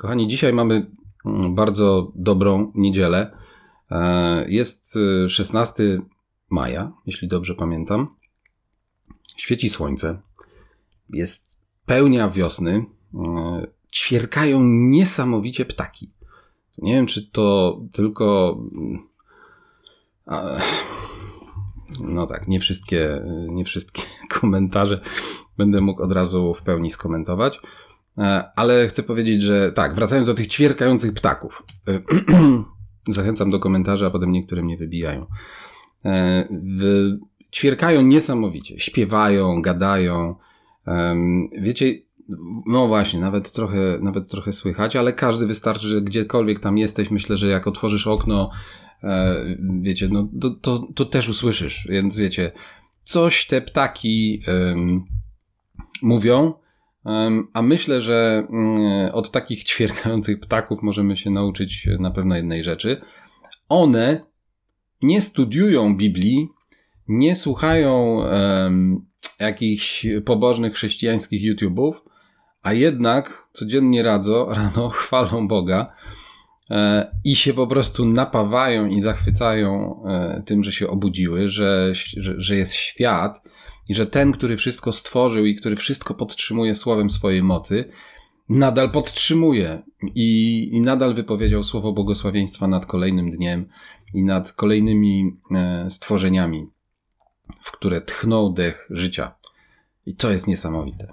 Kochani, dzisiaj mamy mm, bardzo dobrą niedzielę. E, jest 16 e, maja, jeśli dobrze pamiętam. Świeci słońce. Jest pełnia wiosny. E, ćwierkają niesamowicie ptaki. Nie wiem, czy to tylko. No tak, nie wszystkie, nie wszystkie komentarze będę mógł od razu w pełni skomentować. E, ale chcę powiedzieć, że tak, wracając do tych ćwierkających ptaków. E, zachęcam do komentarza, a potem niektóre mnie wybijają. E, w, ćwierkają niesamowicie, śpiewają, gadają. Wiecie, no właśnie, nawet trochę, nawet trochę słychać, ale każdy wystarczy, że gdziekolwiek tam jesteś, myślę, że jak otworzysz okno, wiecie, no to, to, to też usłyszysz, więc wiecie, coś te ptaki um, mówią, a myślę, że mm, od takich ćwierkających ptaków możemy się nauczyć na pewno jednej rzeczy. One nie studiują Biblii, nie słuchają jakichś pobożnych chrześcijańskich YouTube'ów, a jednak codziennie radzą, rano chwalą Boga e, i się po prostu napawają i zachwycają e, tym, że się obudziły, że, że, że jest świat i że ten, który wszystko stworzył i który wszystko podtrzymuje słowem swojej mocy, nadal podtrzymuje i, i nadal wypowiedział słowo błogosławieństwa nad kolejnym dniem i nad kolejnymi e, stworzeniami, w które tchnął dech życia. I to jest niesamowite.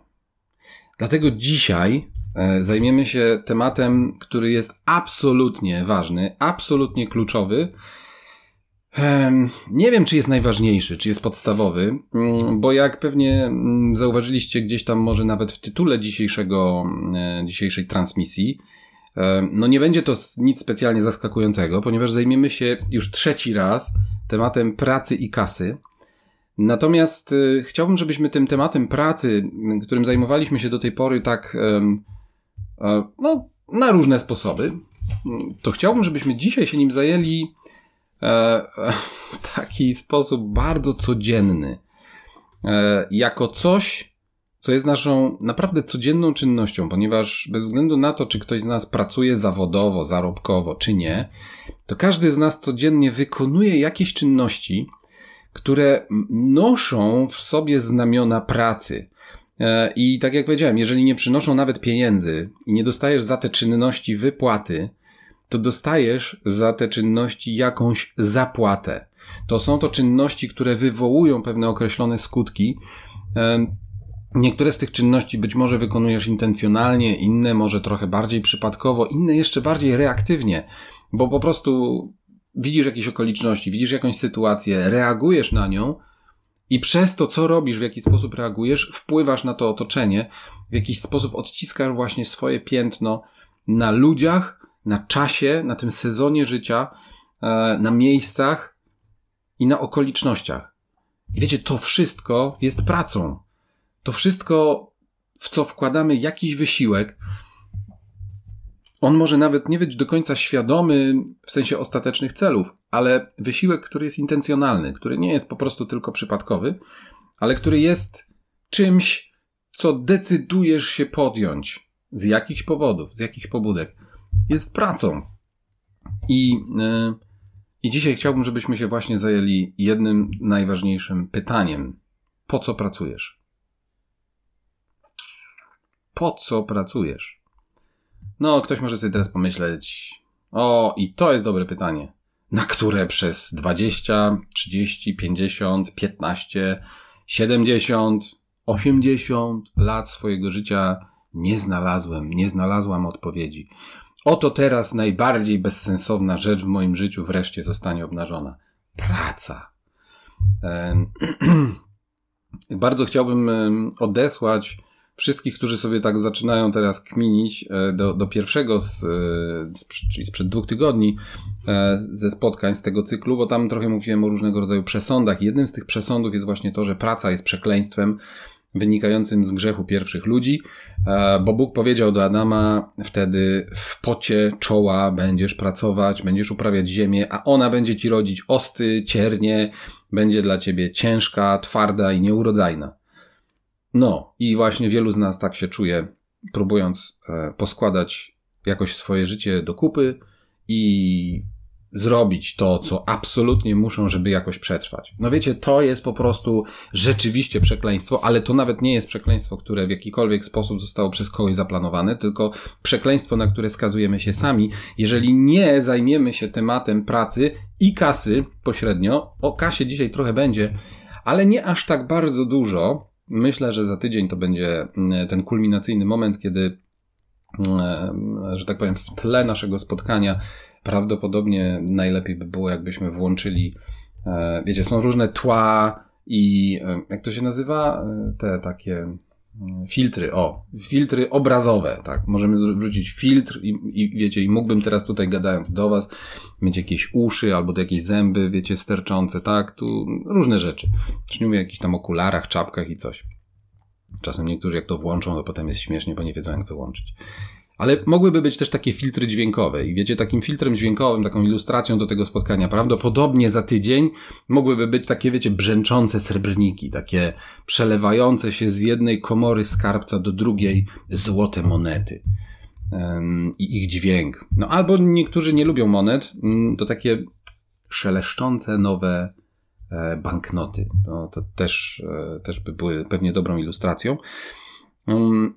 Dlatego dzisiaj e, zajmiemy się tematem, który jest absolutnie ważny, absolutnie kluczowy nie wiem, czy jest najważniejszy, czy jest podstawowy, mm, bo jak pewnie mm, zauważyliście gdzieś tam, może nawet w tytule dzisiejszego, e, dzisiejszej transmisji, no nie będzie to nic specjalnie zaskakującego, ponieważ zajmiemy się już trzeci raz tematem pracy i kasy. Natomiast e, chciałbym, żebyśmy tym tematem pracy, którym zajmowaliśmy się do tej pory tak, e, no, na różne sposoby, to chciałbym, żebyśmy dzisiaj się nim zajęli w taki sposób bardzo codzienny, e, jako coś, co jest naszą naprawdę codzienną czynnością, ponieważ bez względu na to, czy ktoś z nas pracuje zawodowo, zarobkowo, czy nie, to każdy z nas codziennie wykonuje jakieś czynności, które noszą w sobie znamiona pracy. E, I tak jak powiedziałem, jeżeli nie przynoszą nawet pieniędzy i nie dostajesz za te czynności wypłaty, to dostajesz za te czynności jakąś zapłatę. To są to czynności, które wywołują pewne określone skutki. Niektóre z tych czynności być może wykonujesz intencjonalnie, inne może trochę bardziej przypadkowo, inne jeszcze bardziej reaktywnie, bo po prostu widzisz jakieś okoliczności, widzisz jakąś sytuację, reagujesz na nią i przez to, co robisz, w jaki sposób reagujesz, wpływasz na to otoczenie, w jakiś sposób odciskasz właśnie swoje piętno na ludziach, na czasie, na tym sezonie życia, e, na miejscach i na okolicznościach. I wiecie, to wszystko jest pracą. To wszystko, w co wkładamy jakiś wysiłek, on może nawet nie być do końca świadomy w sensie ostatecznych celów, ale wysiłek, który jest intencjonalny, który nie jest po prostu tylko przypadkowy, ale który jest czymś, co decydujesz się podjąć z jakichś powodów, z jakichś pobudek jest pracą. I, yy, I dzisiaj chciałbym, żebyśmy się właśnie zajęli jednym najważniejszym pytaniem. Po co pracujesz? Po co pracujesz? No, ktoś może sobie teraz pomyśleć, o, i to jest dobre pytanie, na które przez 20, 30, 50, 15, 70, 80 lat swojego życia nie znalazłem, nie znalazłam odpowiedzi. Oto teraz najbardziej bezsensowna rzecz w moim życiu wreszcie zostanie obnażona. Praca. Bardzo chciałbym odesłać wszystkich, którzy sobie tak zaczynają teraz kminić e, do, do pierwszego, z, e, z, czyli sprzed dwóch tygodni, e, ze spotkań z tego cyklu, bo tam trochę mówiłem o różnego rodzaju przesądach. Jednym z tych przesądów jest właśnie to, że praca jest przekleństwem wynikającym z grzechu pierwszych ludzi, e, bo Bóg powiedział do Adama wtedy w pocie czoła będziesz pracować, będziesz uprawiać ziemię, a ona będzie ci rodzić osty, ciernie, będzie dla ciebie ciężka, twarda i nieurodzajna. No i właśnie wielu z nas tak się czuje, próbując e, poskładać jakoś swoje życie do kupy i zrobić to, co absolutnie muszą, żeby jakoś przetrwać. No wiecie, to jest po prostu rzeczywiście przekleństwo, ale to nawet nie jest przekleństwo, które w jakikolwiek sposób zostało przez kogoś zaplanowane, tylko przekleństwo, na które skazujemy się sami, jeżeli nie zajmiemy się tematem pracy i kasy pośrednio. O kasie dzisiaj trochę będzie, ale nie aż tak bardzo dużo. Myślę, że za tydzień to będzie mm, ten kulminacyjny moment, kiedy, mm, że tak powiem, w tle naszego spotkania prawdopodobnie najlepiej by było, jakbyśmy włączyli, e, wiecie, są różne tła i e, jak to się nazywa? E, te takie filtry, o, filtry obrazowe, tak, możemy wrzucić filtr i, i wiecie, i mógłbym teraz tutaj gadając do was mieć jakieś uszy albo jakieś zęby, wiecie, sterczące, tak, tu różne rzeczy. Też nie mówię o jakichś tam okularach, czapkach i coś. Czasem niektórzy jak to włączą, to potem jest śmiesznie, bo nie wiedzą jak wyłączyć. Ale mogłyby być też takie filtry dźwiękowe. I wiecie, takim filtrem dźwiękowym, taką ilustracją do tego spotkania, prawdopodobnie za tydzień mogłyby być takie, wiecie, brzęczące srebrniki, takie przelewające się z jednej komory skarbca do drugiej złote monety. I ich dźwięk. No albo niektórzy nie lubią monet, mm, to takie szeleszczące nowe e, banknoty. No, to też, e, też by były pewnie dobrą ilustracją.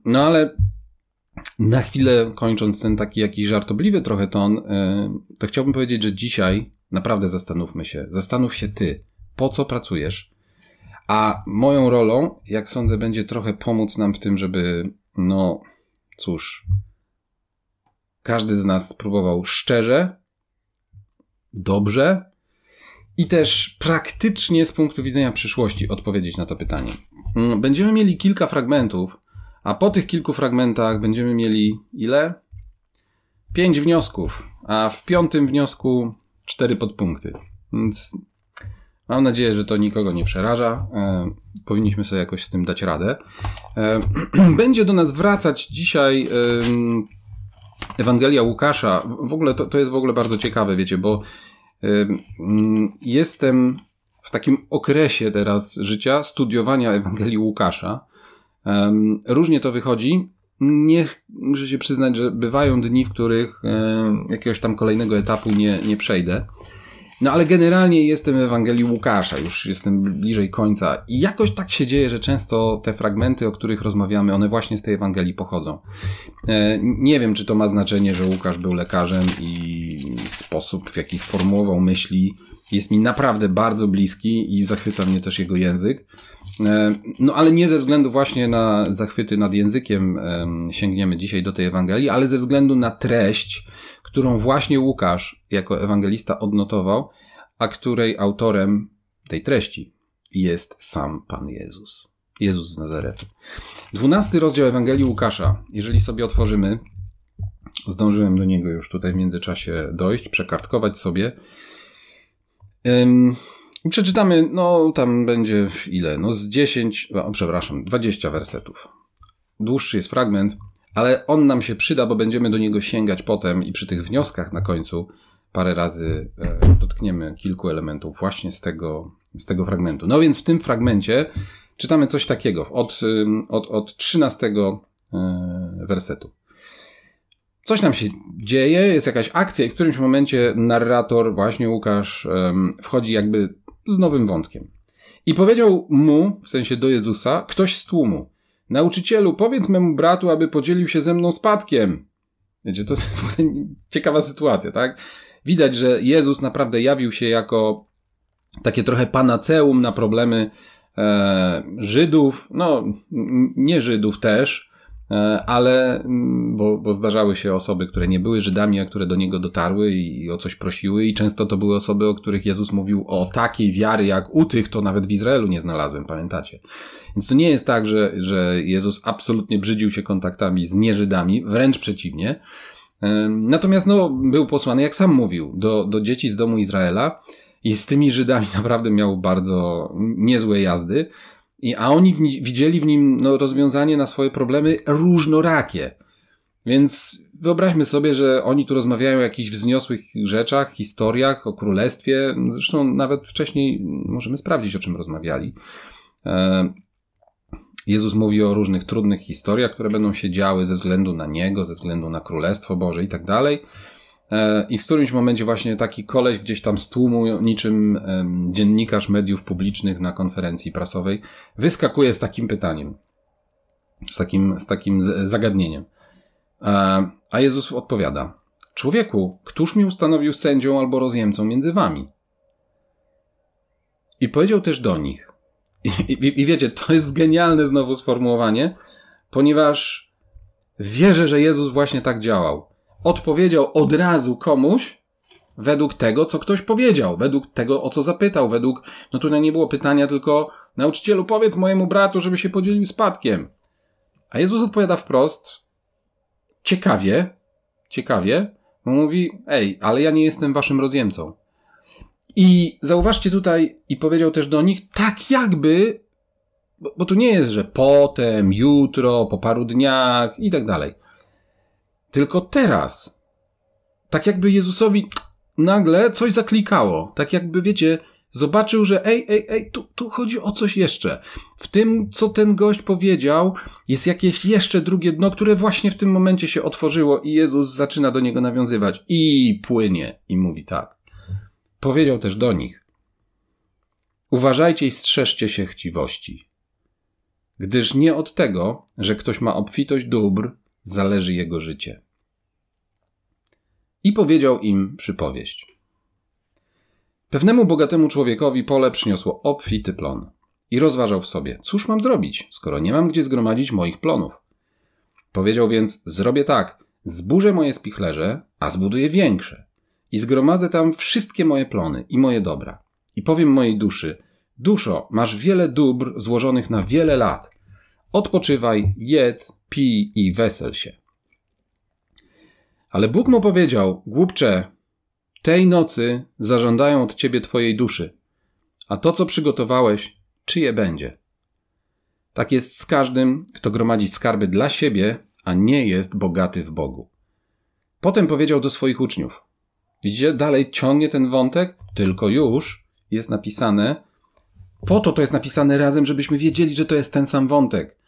No ale na chwilę kończąc ten taki jakiś żartobliwy trochę ton, e, to chciałbym powiedzieć, że dzisiaj naprawdę zastanówmy się. Zastanów się ty, po co pracujesz, a moją rolą, jak sądzę, będzie trochę pomóc nam w tym, żeby, no cóż, każdy z nas spróbował szczerze, dobrze i też praktycznie z punktu widzenia przyszłości odpowiedzieć na to pytanie. Mm, będziemy mieli kilka fragmentów, a po tych kilku fragmentach będziemy mieli ile? Pięć wniosków, a w piątym wniosku cztery podpunkty. Więc mam nadzieję, że to nikogo nie przeraża. E, powinniśmy sobie jakoś z tym dać radę. E, będzie do nas wracać dzisiaj e, Ewangelia Łukasza. W ogóle to, to jest w ogóle bardzo ciekawe, wiecie, bo jestem w takim okresie teraz życia studiowania Ewangelii Łukasza. Różnie to wychodzi. Nie muszę się przyznać, że bywają dni, w których jakiegoś tam kolejnego etapu nie, nie przejdę. No ale generalnie jestem w Ewangelii Łukasza, już jestem bliżej końca i jakoś tak się dzieje, że często te fragmenty, o których rozmawiamy, one właśnie z tej Ewangelii pochodzą. E, nie wiem, czy to ma znaczenie, że Łukasz był lekarzem i sposób, w jaki formułował myśli, jest mi naprawdę bardzo bliski i zachwyca mnie też jego język. E, no ale nie ze względu właśnie na zachwyty nad językiem sięgniemy dzisiaj do tej Ewangelii, ale ze względu na treść, którą właśnie Łukasz jako ewangelista odnotował, a której autorem tej treści jest sam Pan Jezus. Jezus z Nazaretu. Dwunasty rozdział Ewangelii Łukasza, jeżeli sobie otworzymy, zdążyłem do niego już tutaj w międzyczasie dojść, przekartkować sobie. I przeczytamy, no tam będzie ile? No z 10, o, przepraszam, 20 wersetów. Dłuższy jest fragment, ale on nam się przyda, bo będziemy do niego sięgać potem i przy tych wnioskach na końcu parę razy e, dotkniemy kilku elementów właśnie z tego, z tego fragmentu. No więc w tym fragmencie czytamy coś takiego od, od, od 13 e, wersetu. Coś nam się dzieje, jest jakaś akcja i w którymś momencie narrator, właśnie Łukasz, wchodzi jakby z nowym wątkiem. I powiedział mu, w sensie do Jezusa, ktoś z tłumu, nauczycielu, powiedz memu bratu, aby podzielił się ze mną spadkiem. Wiecie, to jest ciekawa sytuacja, tak? Widać, że Jezus naprawdę jawił się jako takie trochę panaceum na problemy e, Żydów, no nie Żydów też, ale mm, bo, bo zdarzały się osoby, które nie były Żydami, a które do niego dotarły i o coś prosiły, i często to były osoby, o których Jezus mówił o takiej wiary, jak u tych, to nawet w Izraelu nie znalazłem, pamiętacie? Więc to nie jest tak, że, że Jezus absolutnie brzydził się kontaktami z nieżydami, wręcz przeciwnie. E, natomiast no, był posłany, jak sam mówił, do, do dzieci z domu Izraela i z tymi Żydami naprawdę miał bardzo niezłe jazdy. I, a oni w, widzieli w nim no, rozwiązanie na swoje problemy różnorakie. Więc wyobraźmy sobie, że oni tu rozmawiają o jakichś wzniosłych rzeczach, historiach, o królestwie. Zresztą nawet wcześniej możemy sprawdzić, o czym rozmawiali. E, Jezus mówi o różnych trudnych historiach, które będą się działy ze względu na Niego, ze względu na Królestwo Boże i tak dalej. E, I w którymś momencie właśnie taki koleś gdzieś tam z tłumu, niczym dziennikarz mediów publicznych na konferencji prasowej, wyskakuje z takim pytaniem, z takim, z takim zagadnieniem. E, a Jezus odpowiada: Człowieku, któż mi ustanowił sędzią albo rozjemcą między wami? I powiedział też do nich. I, i, I, wiecie, to jest genialne znowu sformułowanie, ponieważ wierzę, że Jezus właśnie tak działał. Odpowiedział od razu komuś według tego, co ktoś powiedział, według tego, o co zapytał, według, no tutaj nie było pytania, tylko nauczycielu, powiedz mojemu bratu, żeby się podzielił spadkiem. A Jezus odpowiada wprost, ciekawie, ciekawie, mówi, ej, ale ja nie jestem waszym rozjemcą. I zauważcie tutaj, i powiedział też do nich, tak jakby, bo, bo tu nie jest, że potem, jutro, po paru dniach i tak dalej. Tylko teraz. Tak jakby Jezusowi nagle coś zaklikało. Tak jakby, wiecie, zobaczył, że ej, ej, ej, tu, tu chodzi o coś jeszcze. W tym, co ten gość powiedział, jest jakieś jeszcze drugie dno, które właśnie w tym momencie się otworzyło i Jezus zaczyna do niego nawiązywać i płynie i mówi tak. Powiedział też do nich: Uważajcie i strzeżcie się chciwości, gdyż nie od tego, że ktoś ma obfitość dóbr, zależy jego życie. I powiedział im przypowieść. Pewnemu bogatemu człowiekowi pole przyniosło obfity plon. I rozważał w sobie, cóż mam zrobić, skoro nie mam gdzie zgromadzić moich plonów. Powiedział więc, zrobię tak, zburzę moje spichlerze, a zbuduję większe i zgromadzę tam wszystkie moje plony i moje dobra. I powiem mojej duszy: Duszo, masz wiele dóbr złożonych na wiele lat. Odpoczywaj, jedz, pij i wesel się. Ale Bóg mu powiedział: Głupcze, tej nocy zażądają od ciebie twojej duszy, a to, co przygotowałeś, czyje będzie? Tak jest z każdym, kto gromadzi skarby dla siebie, a nie jest bogaty w Bogu. Potem powiedział do swoich uczniów: Widzicie, dalej ciągnie ten wątek, tylko już jest napisane, po to to jest napisane razem, żebyśmy wiedzieli, że to jest ten sam wątek.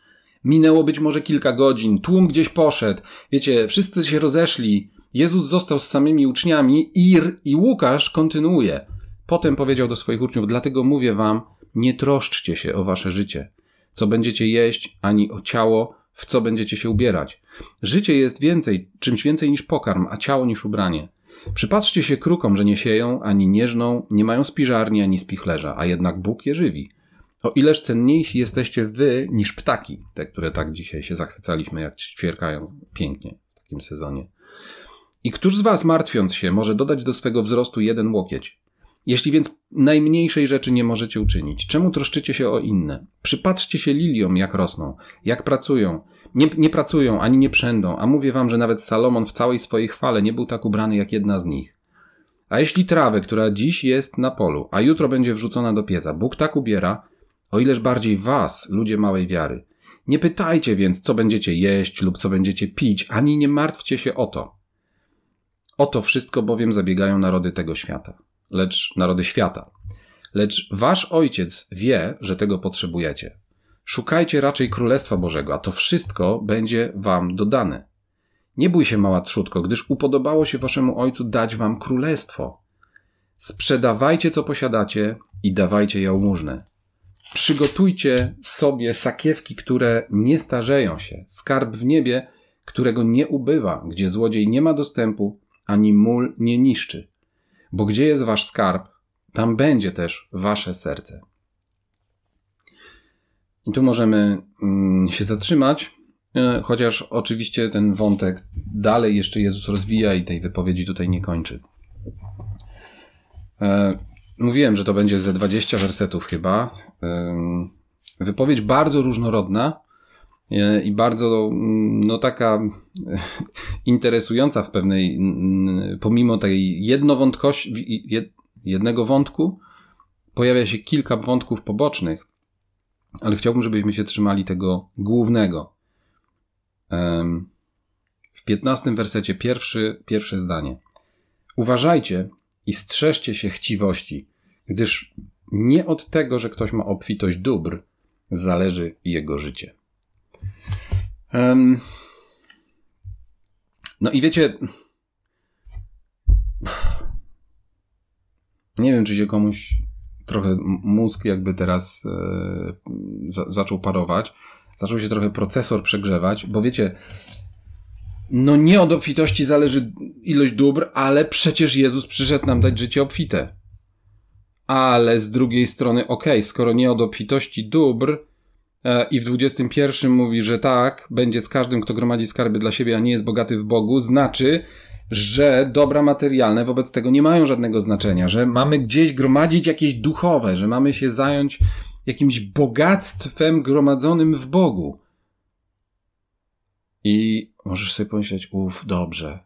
Minęło być może kilka godzin, tłum gdzieś poszedł, wiecie, wszyscy się rozeszli, Jezus został z samymi uczniami Ir i Łukasz kontynuuje. Potem powiedział do swoich uczniów, dlatego mówię wam, nie troszczcie się o wasze życie, co będziecie jeść, ani o ciało, w co będziecie się ubierać. Życie jest więcej, czymś więcej niż pokarm, a ciało niż ubranie. Przypatrzcie się krukom, że nie sieją, ani nie żną, nie mają spiżarni, ani spichlerza, a jednak Bóg je żywi. O ileż cenniejsi jesteście wy niż ptaki, te, które tak dzisiaj się zachwycaliśmy, jak ćwierkają pięknie w takim sezonie. I któż z was, martwiąc się, może dodać do swego wzrostu jeden łokieć? Jeśli więc najmniejszej rzeczy nie możecie uczynić, czemu troszczycie się o inne? Przypatrzcie się liliom, jak rosną, jak pracują. Nie, nie pracują ani nie przędą, a mówię wam, że nawet Salomon w całej swojej chwale nie był tak ubrany jak jedna z nich. A jeśli trawę, która dziś jest na polu, a jutro będzie wrzucona do pieca, Bóg tak ubiera, o ileż bardziej was, ludzie małej wiary. Nie pytajcie więc, co będziecie jeść lub co będziecie pić, ani nie martwcie się o to. O to wszystko bowiem zabiegają narody tego świata lecz narody świata. Lecz wasz ojciec wie, że tego potrzebujecie. Szukajcie raczej Królestwa Bożego, a to wszystko będzie wam dodane. Nie bój się, mała trzutko, gdyż upodobało się waszemu ojcu dać wam królestwo. Sprzedawajcie, co posiadacie i dawajcie jałmużnę. Przygotujcie sobie sakiewki, które nie starzeją się, skarb w niebie, którego nie ubywa, gdzie złodziej nie ma dostępu, ani mól nie niszczy bo gdzie jest wasz skarb, tam będzie też wasze serce. I tu możemy mm, się zatrzymać, e, chociaż oczywiście ten wątek dalej jeszcze Jezus rozwija i tej wypowiedzi tutaj nie kończy. E, mówiłem, że to będzie ze 20 wersetów chyba. Wypowiedź bardzo różnorodna e, i bardzo mm, no taka interesująca w pewnej, pomimo tej jednowątkości, jednego wątku, pojawia się kilka wątków pobocznych, ale chciałbym, żebyśmy się trzymali tego głównego. W piętnastym wersecie pierwszy, pierwsze zdanie. Uważajcie i strzeżcie się chciwości, gdyż nie od tego, że ktoś ma obfitość dóbr, zależy jego życie. Um, no i wiecie, nie wiem, czy się komuś trochę mózg jakby teraz za, zaczął parować, zaczął się trochę procesor przegrzewać, bo wiecie, no nie od obfitości zależy ilość dóbr, ale przecież Jezus przyszedł nam dać życie obfite. Ale z drugiej strony, okej, okay, skoro nie od obfitości dóbr e, i w 21 mówi, że tak, będzie z każdym, kto gromadzi skarby dla siebie, a nie jest bogaty w Bogu, znaczy, że dobra materialne wobec tego nie mają żadnego znaczenia, że mamy gdzieś gromadzić jakieś duchowe, że mamy się zająć jakimś bogactwem gromadzonym w Bogu. I możesz sobie pomyśleć, uff, dobrze.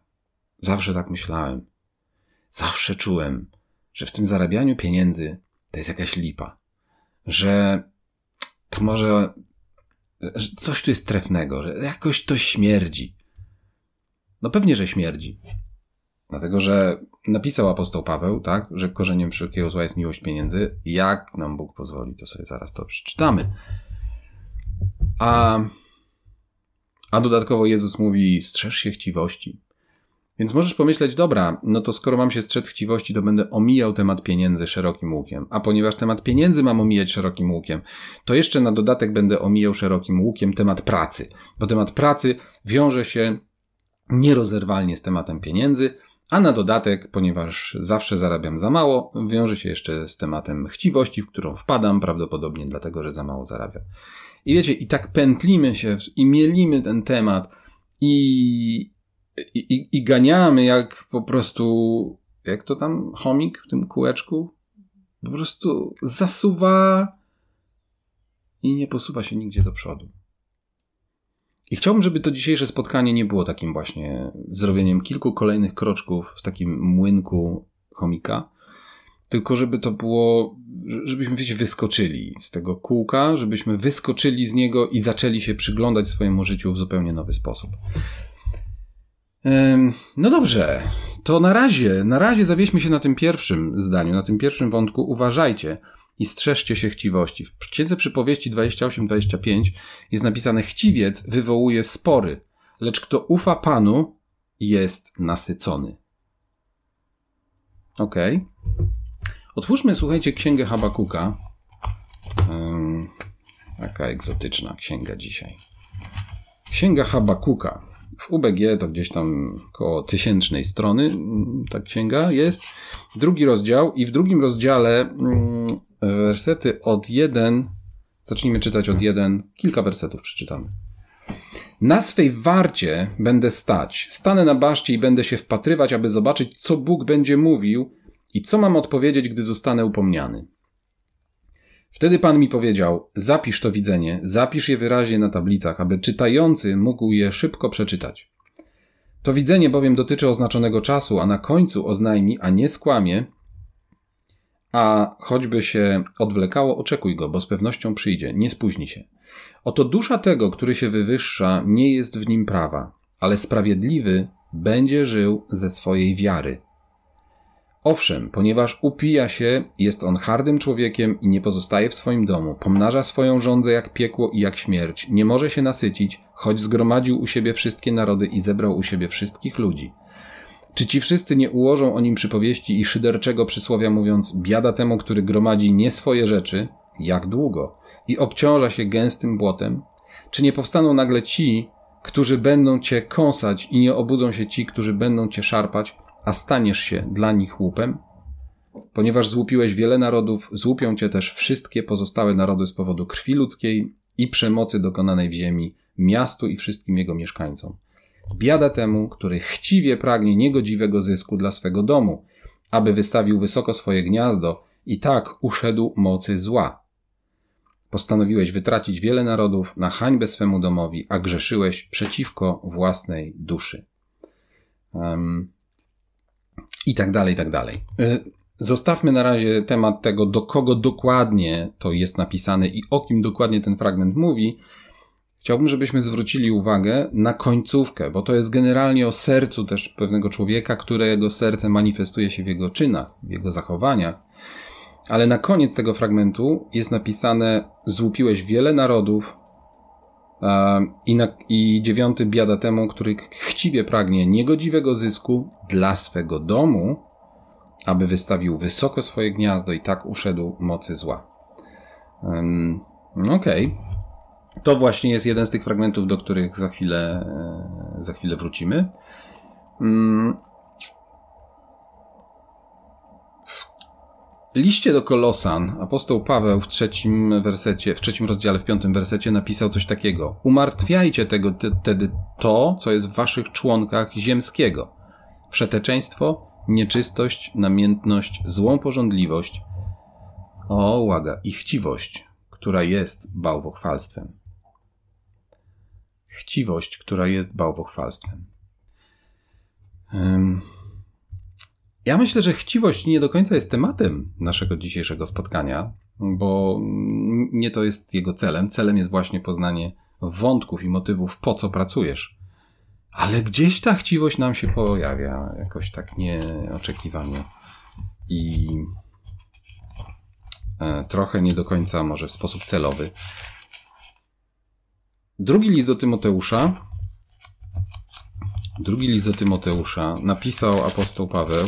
Zawsze tak myślałem. Zawsze czułem, że w tym zarabianiu pieniędzy to jest jakaś lipa. Że to może, że coś tu jest trefnego, że jakoś to śmierdzi. No pewnie, że śmierdzi. Dlatego, że napisał apostoł Paweł, tak, że korzeniem wszelkiego zła jest miłość pieniędzy. Jak nam Bóg pozwoli, to sobie zaraz to przeczytamy. A, a dodatkowo Jezus mówi, strzeż się chciwości. Więc możesz pomyśleć, dobra, no to skoro mam się strzec chciwości, to będę omijał temat pieniędzy szerokim łukiem. A ponieważ temat pieniędzy mam omijać szerokim łukiem, to jeszcze na dodatek będę omijał szerokim łukiem temat pracy. Bo temat pracy wiąże się nierozerwalnie z tematem pieniędzy, a na dodatek, ponieważ zawsze zarabiam za mało, wiąże się jeszcze z tematem chciwości, w którą wpadam, prawdopodobnie dlatego, że za mało zarabiam. I wiecie, i tak pętlimy się i mielimy ten temat i, i, i ganiamy jak po prostu, jak to tam chomik w tym kółeczku, po prostu zasuwa i nie posuwa się nigdzie do przodu. I chciałbym, żeby to dzisiejsze spotkanie nie było takim właśnie zrobieniem kilku kolejnych kroczków w takim młynku chomika, tylko żeby to było, żebyśmy wiecie, wyskoczyli z tego kółka, żebyśmy wyskoczyli z niego i zaczęli się przyglądać swojemu życiu w zupełnie nowy sposób. No dobrze, to na razie, na razie zawieźmy się na tym pierwszym zdaniu, na tym pierwszym wątku. Uważajcie, i strzeżcie się chciwości. W księdze przypowieści 28-25 jest napisane: Chciwiec wywołuje spory, lecz kto ufa Panu, jest nasycony. Ok. Otwórzmy, słuchajcie, księgę Habakuka. Taka egzotyczna księga dzisiaj. Księga Habakuka. W UBG to gdzieś tam koło tysięcznej strony mm, ta księga jest. Drugi rozdział i w drugim rozdziale mm, wersety od 1, zacznijmy czytać od 1, kilka wersetów przeczytamy. Na swej warcie będę stać, stanę na baszcie i będę się wpatrywać, aby zobaczyć, co Bóg będzie mówił i co mam odpowiedzieć, gdy zostanę upomniany. Wtedy Pan mi powiedział: Zapisz to widzenie, zapisz je wyraźnie na tablicach, aby czytający mógł je szybko przeczytać. To widzenie bowiem dotyczy oznaczonego czasu, a na końcu oznajmi, a nie skłamie, a choćby się odwlekało, oczekuj go, bo z pewnością przyjdzie, nie spóźni się. Oto dusza tego, który się wywyższa, nie jest w nim prawa, ale sprawiedliwy będzie żył ze swojej wiary. Owszem, ponieważ upija się, jest on hardym człowiekiem i nie pozostaje w swoim domu, pomnaża swoją żądzę jak piekło i jak śmierć, nie może się nasycić, choć zgromadził u siebie wszystkie narody i zebrał u siebie wszystkich ludzi. Czy ci wszyscy nie ułożą o nim przypowieści i szyderczego przysłowia mówiąc biada temu, który gromadzi nie swoje rzeczy, jak długo, i obciąża się gęstym błotem? Czy nie powstaną nagle ci, którzy będą cię kąsać i nie obudzą się ci, którzy będą cię szarpać, a staniesz się dla nich łupem? Ponieważ złupiłeś wiele narodów, złupią cię też wszystkie pozostałe narody z powodu krwi ludzkiej i przemocy dokonanej w ziemi, miastu i wszystkim jego mieszkańcom. Biada temu, który chciwie pragnie niegodziwego zysku dla swego domu, aby wystawił wysoko swoje gniazdo i tak uszedł mocy zła. Postanowiłeś wytracić wiele narodów na hańbę swemu domowi, a grzeszyłeś przeciwko własnej duszy. Um, I tak dalej, i tak dalej. Y, zostawmy na razie temat tego, do kogo dokładnie to jest napisane i o kim dokładnie ten fragment mówi, Chciałbym, żebyśmy zwrócili uwagę na końcówkę, bo to jest generalnie o sercu też pewnego człowieka, którego serce manifestuje się w jego czynach, w jego zachowaniach. ale na koniec tego fragmentu jest napisane: Złupiłeś wiele narodów, i, na, I dziewiąty biada temu, który chciwie pragnie niegodziwego zysku dla swego domu, aby wystawił wysoko swoje gniazdo i tak uszedł mocy zła. Um, Okej. Okay. To właśnie jest jeden z tych fragmentów, do których za chwilę, e, za chwilę wrócimy. Um, liście do Kolosan apostoł Paweł w trzecim wersecie, w trzecim rozdziale, w piątym wersecie napisał coś takiego. Umartwiajcie tego wtedy to, co jest w waszych członkach ziemskiego. Wszeteczeństwo, nieczystość, namiętność, złą porządliwość, o, łaga, i chciwość, która jest bałwochwalstwem. Chciwość, która jest bałwochwalstwem. Um, ja myślę, że chciwość nie do końca jest tematem naszego dzisiejszego spotkania, bo nie to jest jego celem. Celem jest właśnie poznanie wątków i motywów, po co pracujesz. Ale gdzieś ta chciwość nam się pojawia jakoś tak nieoczekiwanie i e, trochę nie do końca, może w sposób celowy. Drugi list do Tymoteusza. Drugi list do Tymoteusza napisał apostoł Paweł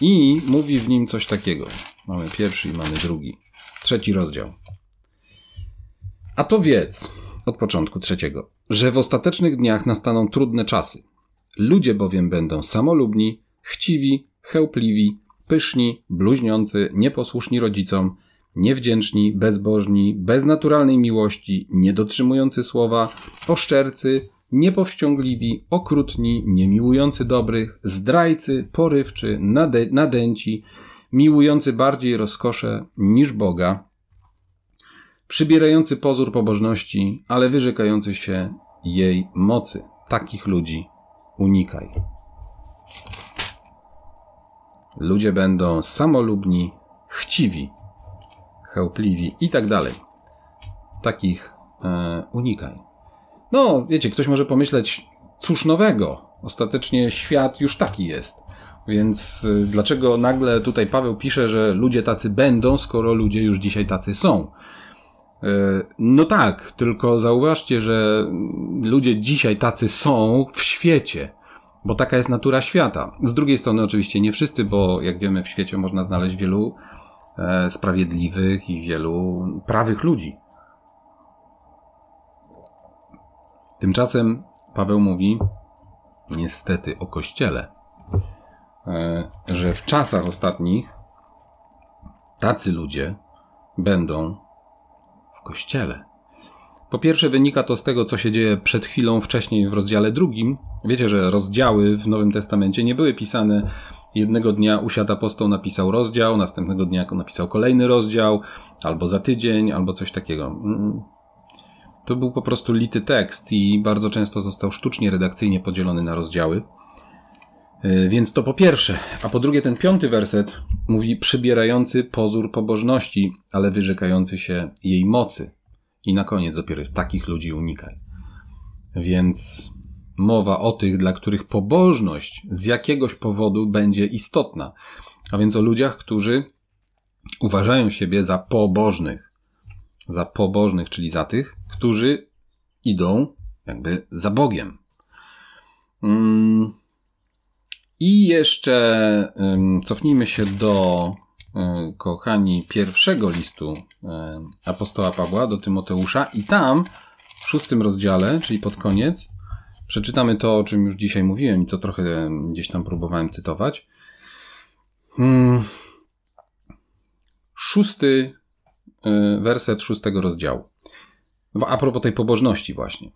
i mówi w nim coś takiego. Mamy pierwszy i mamy drugi. Trzeci rozdział. A to wiedz, od początku trzeciego, że w ostatecznych dniach nastaną trudne czasy. Ludzie bowiem będą samolubni, chciwi, chełpliwi, pyszni, bluźniący, nieposłuszni rodzicom, niewdzięczni, bezbożni, bez naturalnej miłości, niedotrzymujący słowa, oszczercy, niepowściągliwi, okrutni, niemiłujący dobrych, zdrajcy, porywczy, nade, nadęci, miłujący bardziej rozkosze niż Boga, przybierający pozór pobożności, ale wyrzekający się jej mocy. Takich ludzi unikaj. Ludzie będą samolubni, chciwi, chełpliwi i tak dalej. Takich e, unikaj. No, wiecie, ktoś może pomyśleć, cóż nowego. Ostatecznie świat już taki jest. Więc y, dlaczego nagle tutaj Paweł pisze, że ludzie tacy będą, skoro ludzie już dzisiaj tacy są? Y, no tak, tylko zauważcie, że ludzie dzisiaj tacy są w świecie, bo taka jest natura świata. Z drugiej strony, oczywiście nie wszyscy, bo jak wiemy, w świecie można znaleźć wielu e, sprawiedliwych i wielu prawych ludzi. Tymczasem Paweł mówi, niestety, o Kościele, e, że w czasach ostatnich tacy ludzie będą w Kościele. Po pierwsze, wynika to z tego, co się dzieje przed chwilą wcześniej w rozdziale drugim. Wiecie, że rozdziały w Nowym Testamencie nie były pisane jednego dnia usiadł apostoł, napisał rozdział, następnego dnia napisał kolejny rozdział, albo za tydzień, albo coś takiego. To był po prostu lity tekst i bardzo często został sztucznie redakcyjnie podzielony na rozdziały. E, więc to po pierwsze. A po drugie, ten piąty werset mówi przybierający pozór pobożności, ale wyrzekający się jej mocy. I na koniec dopiero jest takich ludzi unikaj. Więc mowa o tych, dla których pobożność z jakiegoś powodu będzie istotna. A więc o ludziach, którzy uważają siebie za pobożnych za pobożnych, czyli za tych, którzy idą jakby za Bogiem. Mm. I jeszcze cofnijmy się do, kochani, pierwszego listu apostoła Pawła do Tymoteusza i tam w szóstym rozdziale, czyli pod koniec, przeczytamy to, o czym już dzisiaj mówiłem i co trochę gdzieś tam próbowałem cytować. Mm. Szósty Y, werset szóstego rozdziału. A propos tej pobożności właśnie.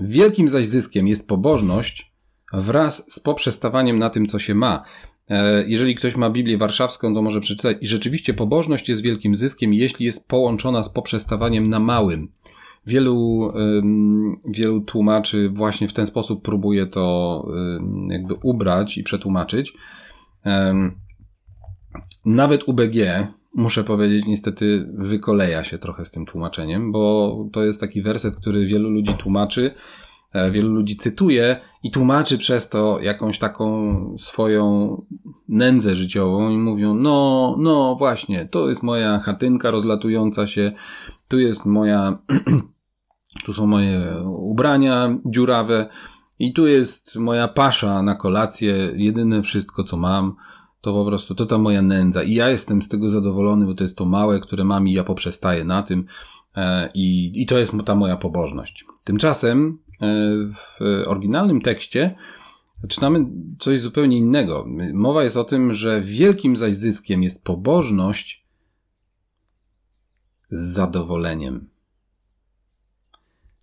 Wielkim zaś zyskiem jest pobożność wraz z poprzestawaniem na tym, co się ma. E, jeżeli ktoś ma Biblię warszawską, to może przeczytać. I rzeczywiście pobożność jest wielkim zyskiem, jeśli jest połączona z poprzestawaniem na małym. Wielu, wielu tłumaczy właśnie w ten sposób próbuje to jakby ubrać i przetłumaczyć. Nawet UBG, muszę powiedzieć, niestety wykoleja się trochę z tym tłumaczeniem, bo to jest taki werset, który wielu ludzi tłumaczy, e, wielu ludzi cytuje i tłumaczy przez to jakąś taką swoją nędzę życiową i mówią, no, no właśnie, to jest moja chatynka rozlatująca się, tu jest moja, tu są moje ubrania dziurawe i tu jest moja pasza na kolację, jedyne wszystko co mam, to po prostu to ta moja nędza i ja jestem z tego zadowolony, bo to jest to małe, które mam i ja poprzestaję na tym e, i, i to jest ta moja pobożność. Tymczasem e, w oryginalnym tekście czytamy coś zupełnie innego. Mowa jest o tym, że wielkim zaś zyskiem jest pobożność z zadowoleniem.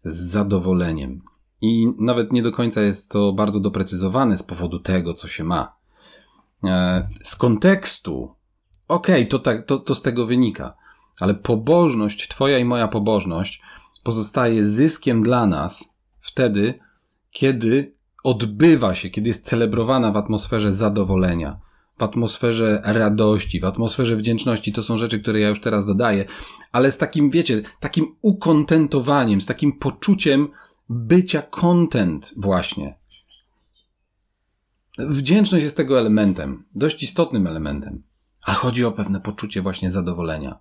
Z zadowoleniem. I nawet nie do końca jest to bardzo doprecyzowane z powodu tego, co się ma. E, z kontekstu, okej, okay, to, tak, to, to z tego wynika, ale pobożność, Twoja i moja pobożność, pozostaje zyskiem dla nas wtedy, kiedy odbywa się, kiedy jest celebrowana w atmosferze zadowolenia, w atmosferze radości, w atmosferze wdzięczności. To są rzeczy, które ja już teraz dodaję, ale z takim, wiecie, takim ukontentowaniem, z takim poczuciem bycia content właśnie. Wdzięczność jest tego elementem, dość istotnym elementem, a chodzi o pewne poczucie właśnie zadowolenia.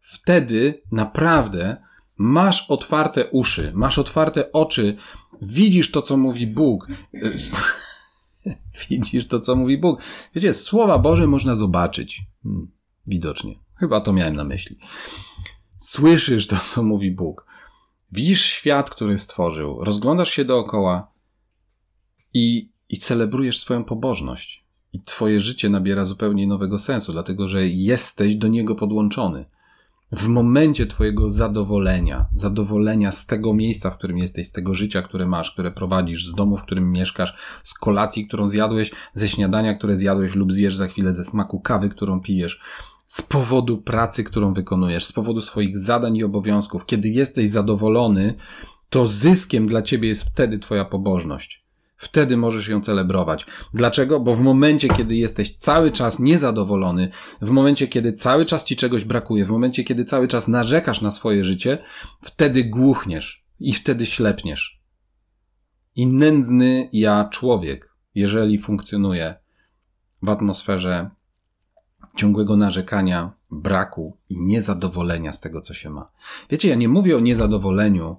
Wtedy naprawdę masz otwarte uszy, masz otwarte oczy, widzisz to, co mówi Bóg. widzisz to, co mówi Bóg. Wiecie, słowa Boże można zobaczyć. Hmm, widocznie. Chyba to miałem na myśli. Słyszysz to, co mówi Bóg. Widzisz świat, który stworzył, rozglądasz się dookoła i, i celebrujesz swoją pobożność. I twoje życie nabiera zupełnie nowego sensu, dlatego że jesteś do niego podłączony w momencie Twojego zadowolenia, zadowolenia z tego miejsca, w którym jesteś, z tego życia, które masz, które prowadzisz, z domu, w którym mieszkasz, z kolacji, którą zjadłeś, ze śniadania, które zjadłeś lub zjesz za chwilę, ze smaku kawy, którą pijesz, z powodu pracy, którą wykonujesz, z powodu swoich zadań i obowiązków. Kiedy jesteś zadowolony, to zyskiem dla Ciebie jest wtedy Twoja pobożność. Wtedy możesz ją celebrować. Dlaczego? Bo w momencie, kiedy jesteś cały czas niezadowolony, w momencie, kiedy cały czas ci czegoś brakuje, w momencie, kiedy cały czas narzekasz na swoje życie, wtedy głuchniesz i wtedy ślepniesz. I nędzny ja człowiek, jeżeli funkcjonuje w atmosferze ciągłego narzekania, braku i niezadowolenia z tego, co się ma. Wiecie, ja nie mówię o niezadowoleniu,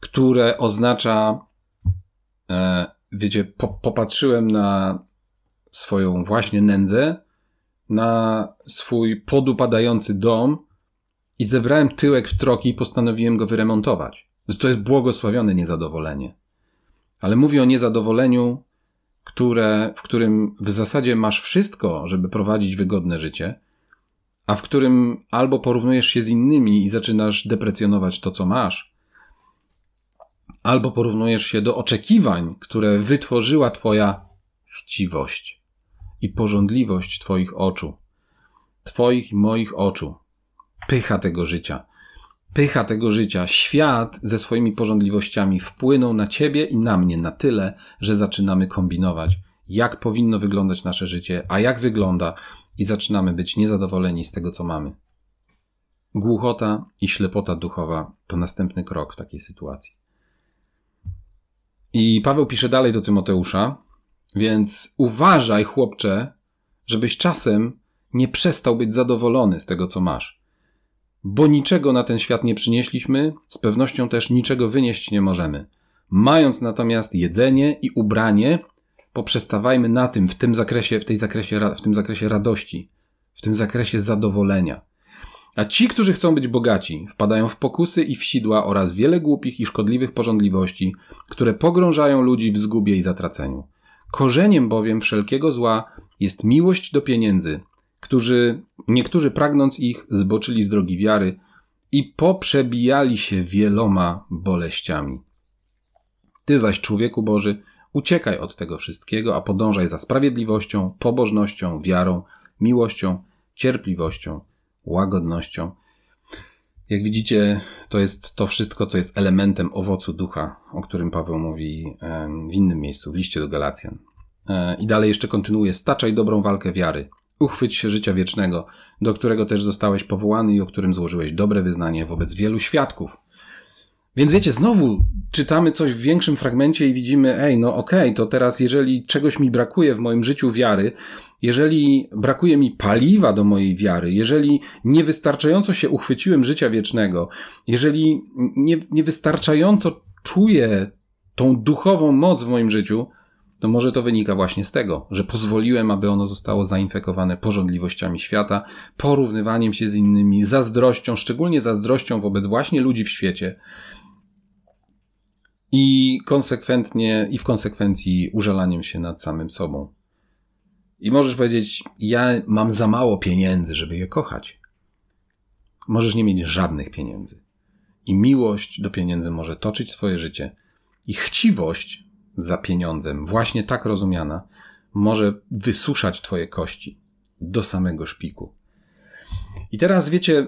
które oznacza e, wiecie, po, popatrzyłem na swoją właśnie nędzę, na swój podupadający dom i zebrałem tyłek w troki i postanowiłem go wyremontować. To jest błogosławione niezadowolenie. Ale mówię o niezadowoleniu, które, w którym w zasadzie masz wszystko, żeby prowadzić wygodne życie, a w którym albo porównujesz się z innymi i zaczynasz deprecjonować to, co masz, albo porównujesz się do oczekiwań, które wytworzyła Twoja chciwość i porządliwość Twoich oczu, Twoich i moich oczu, pycha tego życia. Pycha tego życia, świat ze swoimi porządliwościami wpłynął na ciebie i na mnie na tyle, że zaczynamy kombinować, jak powinno wyglądać nasze życie, a jak wygląda, i zaczynamy być niezadowoleni z tego, co mamy. Głuchota i ślepota duchowa to następny krok w takiej sytuacji. I Paweł pisze dalej do Tymoteusza, więc uważaj, chłopcze, żebyś czasem nie przestał być zadowolony z tego, co masz. Bo niczego na ten świat nie przynieśliśmy, z pewnością też niczego wynieść nie możemy. Mając natomiast jedzenie i ubranie, poprzestawajmy na tym w tym zakresie, w tej zakresie, w tym zakresie radości, w tym zakresie zadowolenia. A ci, którzy chcą być bogaci, wpadają w pokusy i w sidła oraz wiele głupich i szkodliwych porządliwości, które pogrążają ludzi w zgubie i zatraceniu. Korzeniem bowiem wszelkiego zła jest miłość do pieniędzy, którzy, niektórzy pragnąc ich, zboczyli z drogi wiary i poprzebijali się wieloma boleściami. Ty zaś, człowieku Boży, uciekaj od tego wszystkiego, a podążaj za sprawiedliwością, pobożnością, wiarą, miłością, cierpliwością, łagodnością. Jak widzicie, to jest to wszystko, co jest elementem owocu ducha, o którym Paweł mówi w innym miejscu, w liście do Galacjan. E, I dalej jeszcze kontynuuje: staczaj dobrą walkę wiary, uchwyć się życia wiecznego, do którego też zostałeś powołany i o którym złożyłeś dobre wyznanie wobec wielu świadków. Więc wiecie, znowu czytamy coś w większym fragmencie i widzimy, ej, no okej, okay, to teraz jeżeli czegoś mi brakuje w moim życiu wiary, jeżeli brakuje mi paliwa do mojej wiary, jeżeli niewystarczająco się uchwyciłem życia wiecznego, jeżeli nie, niewystarczająco czuję tą duchową moc w moim życiu, to może to wynika właśnie z tego, że pozwoliłem, aby ono zostało zainfekowane porządliwościami świata, porównywaniem się z innymi, zazdrością, szczególnie zazdrością wobec właśnie ludzi w świecie, i konsekwentnie, i w konsekwencji użalaniem się nad samym sobą. I możesz powiedzieć, ja mam za mało pieniędzy, żeby je kochać. Możesz nie mieć żadnych pieniędzy. I miłość do pieniędzy może toczyć twoje życie. I chciwość za pieniądzem, właśnie tak rozumiana, może wysuszać twoje kości do samego szpiku. I teraz wiecie,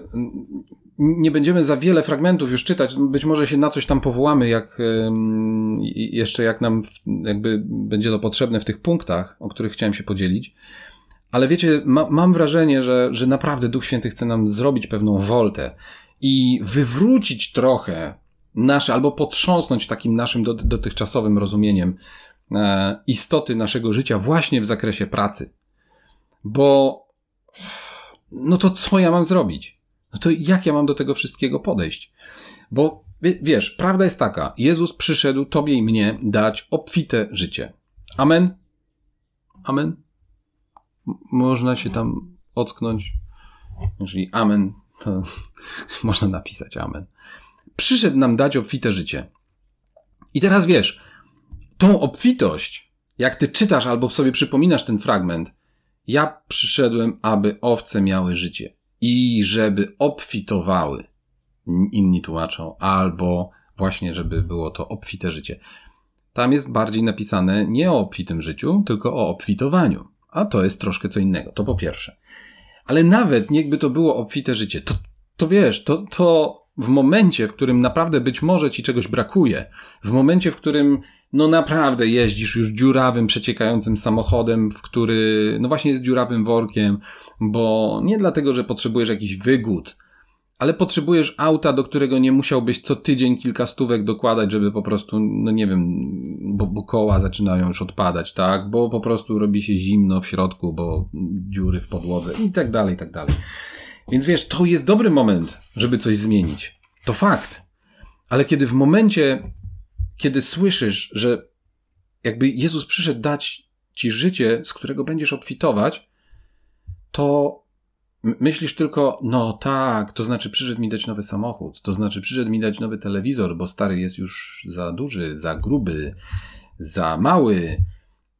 nie będziemy za wiele fragmentów już czytać, być może się na coś tam powołamy, jak jeszcze jak nam jakby będzie to potrzebne w tych punktach, o których chciałem się podzielić. Ale wiecie, ma, mam wrażenie, że, że naprawdę Duch Święty chce nam zrobić pewną woltę i wywrócić trochę nasze, albo potrząsnąć takim naszym dotychczasowym rozumieniem e, istoty naszego życia właśnie w zakresie pracy. Bo no to co ja mam zrobić? No to jak ja mam do tego wszystkiego podejść? Bo wiesz, prawda jest taka, Jezus przyszedł tobie i mnie dać obfite życie. Amen? Amen? Można się tam ocknąć. Jeżeli amen, to można napisać amen. Przyszedł nam dać obfite życie. I teraz wiesz, tą obfitość, jak ty czytasz albo sobie przypominasz ten fragment, ja przyszedłem, aby owce miały życie i żeby obfitowały. Inni tłumaczą, albo właśnie, żeby było to obfite życie. Tam jest bardziej napisane nie o obfitym życiu, tylko o obfitowaniu. A to jest troszkę co innego. To po pierwsze. Ale nawet niechby to było obfite życie, to, to wiesz, to, to w momencie, w którym naprawdę być może ci czegoś brakuje, w momencie, w którym no naprawdę jeździsz już dziurawym, przeciekającym samochodem, w który no właśnie jest dziurawym workiem, bo nie dlatego, że potrzebujesz jakiś wygód, ale potrzebujesz auta, do którego nie musiałbyś co tydzień kilka stówek dokładać, żeby po prostu, no nie wiem, bo, bo koła zaczynają już odpadać, tak? Bo po prostu robi się zimno w środku, bo dziury w podłodze i tak dalej, i tak dalej. Więc wiesz, to jest dobry moment, żeby coś zmienić. To fakt. Ale kiedy w momencie, kiedy słyszysz, że jakby Jezus przyszedł dać ci życie, z którego będziesz obfitować, to myślisz tylko, no tak, to znaczy przyszedł mi dać nowy samochód, to znaczy przyszedł mi dać nowy telewizor, bo stary jest już za duży, za gruby, za mały,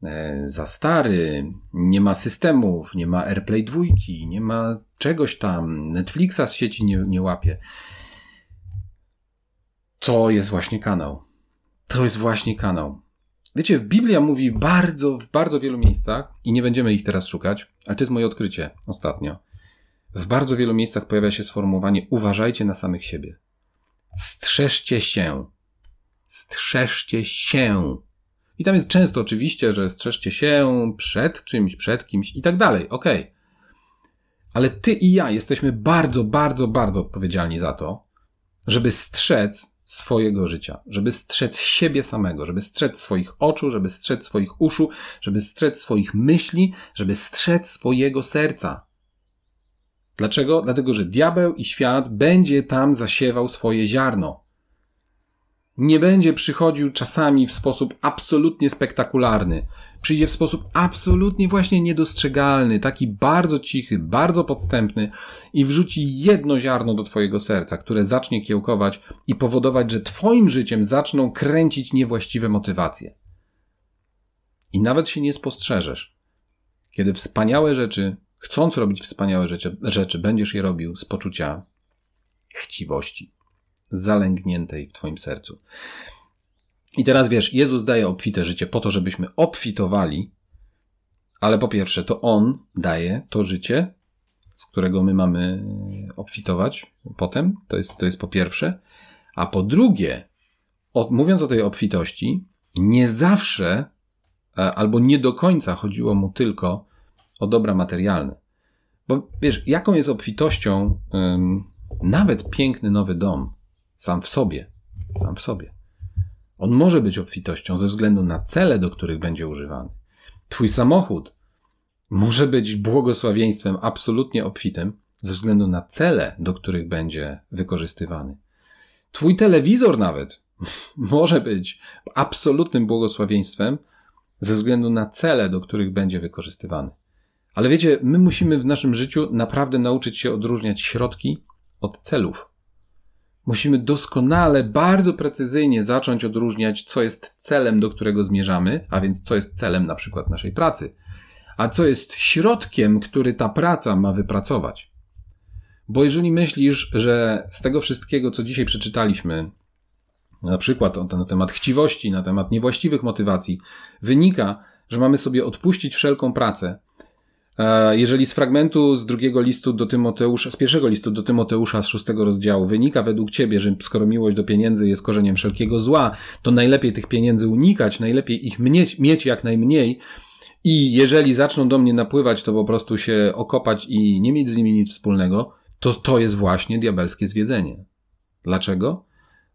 E, za stary, nie ma systemów, nie ma AirPlay dwójki, nie ma czegoś tam, Netflixa z sieci nie, nie łapie. To jest właśnie kanał. To jest właśnie kanał. Wiecie, Biblia mówi bardzo, w bardzo wielu miejscach, i nie będziemy ich teraz szukać, ale to jest moje odkrycie ostatnio. W bardzo wielu miejscach pojawia się sformułowanie uważajcie na samych siebie. Strzeżcie się. Strzeżcie się i tam jest często oczywiście, że strzeżcie się przed czymś, przed kimś i tak dalej. Okej. Okay. Ale ty i ja jesteśmy bardzo, bardzo, bardzo odpowiedzialni za to, żeby strzec swojego życia, żeby strzec siebie samego, żeby strzec swoich oczu, żeby strzec swoich uszu, żeby strzec swoich myśli, żeby strzec swojego serca. Dlaczego? Dlatego, że diabeł i świat będzie tam zasiewał swoje ziarno nie będzie przychodził czasami w sposób absolutnie spektakularny. Przyjdzie w sposób absolutnie właśnie niedostrzegalny, taki bardzo cichy, bardzo podstępny i wrzuci jedno ziarno do twojego serca, które zacznie kiełkować i powodować, że twoim życiem zaczną kręcić niewłaściwe motywacje. I nawet się nie spostrzeżesz, kiedy wspaniałe rzeczy, chcąc robić wspaniałe rzeczy, rzeczy będziesz je robił z poczucia chciwości zalęgniętej w Twoim sercu. I teraz wiesz, Jezus daje obfite życie po to, żebyśmy obfitowali, ale po pierwsze, to On daje to życie, z którego my mamy obfitować potem. To jest, to jest po pierwsze. A po drugie, od, mówiąc o tej obfitości, nie zawsze e, albo nie do końca chodziło mu tylko o dobra materialne. Bo wiesz, jaką jest obfitością um, nawet piękny nowy dom, sam w sobie. sam w sobie. On może być obfitością ze względu na cele, do których będzie używany. Twój samochód może być błogosławieństwem absolutnie obfitym ze względu na cele, do których będzie wykorzystywany. Twój telewizor nawet może być absolutnym błogosławieństwem ze względu na cele, do których będzie wykorzystywany. Ale wiecie, my musimy w naszym życiu naprawdę nauczyć się odróżniać środki od celów. Musimy doskonale, bardzo precyzyjnie zacząć odróżniać, co jest celem, do którego zmierzamy, a więc co jest celem na przykład naszej pracy, a co jest środkiem, który ta praca ma wypracować. Bo jeżeli myślisz, że z tego wszystkiego, co dzisiaj przeczytaliśmy, na przykład na temat chciwości, na temat niewłaściwych motywacji, wynika, że mamy sobie odpuścić wszelką pracę, jeżeli z fragmentu z drugiego listu do Tymoteusza, z pierwszego listu do Tymoteusza z szóstego rozdziału wynika według ciebie, że skoro miłość do pieniędzy jest korzeniem wszelkiego zła, to najlepiej tych pieniędzy unikać, najlepiej ich mieć, mieć jak najmniej. I jeżeli zaczną do mnie napływać, to po prostu się okopać i nie mieć z nimi nic wspólnego, to to jest właśnie diabelskie zwiedzenie. Dlaczego?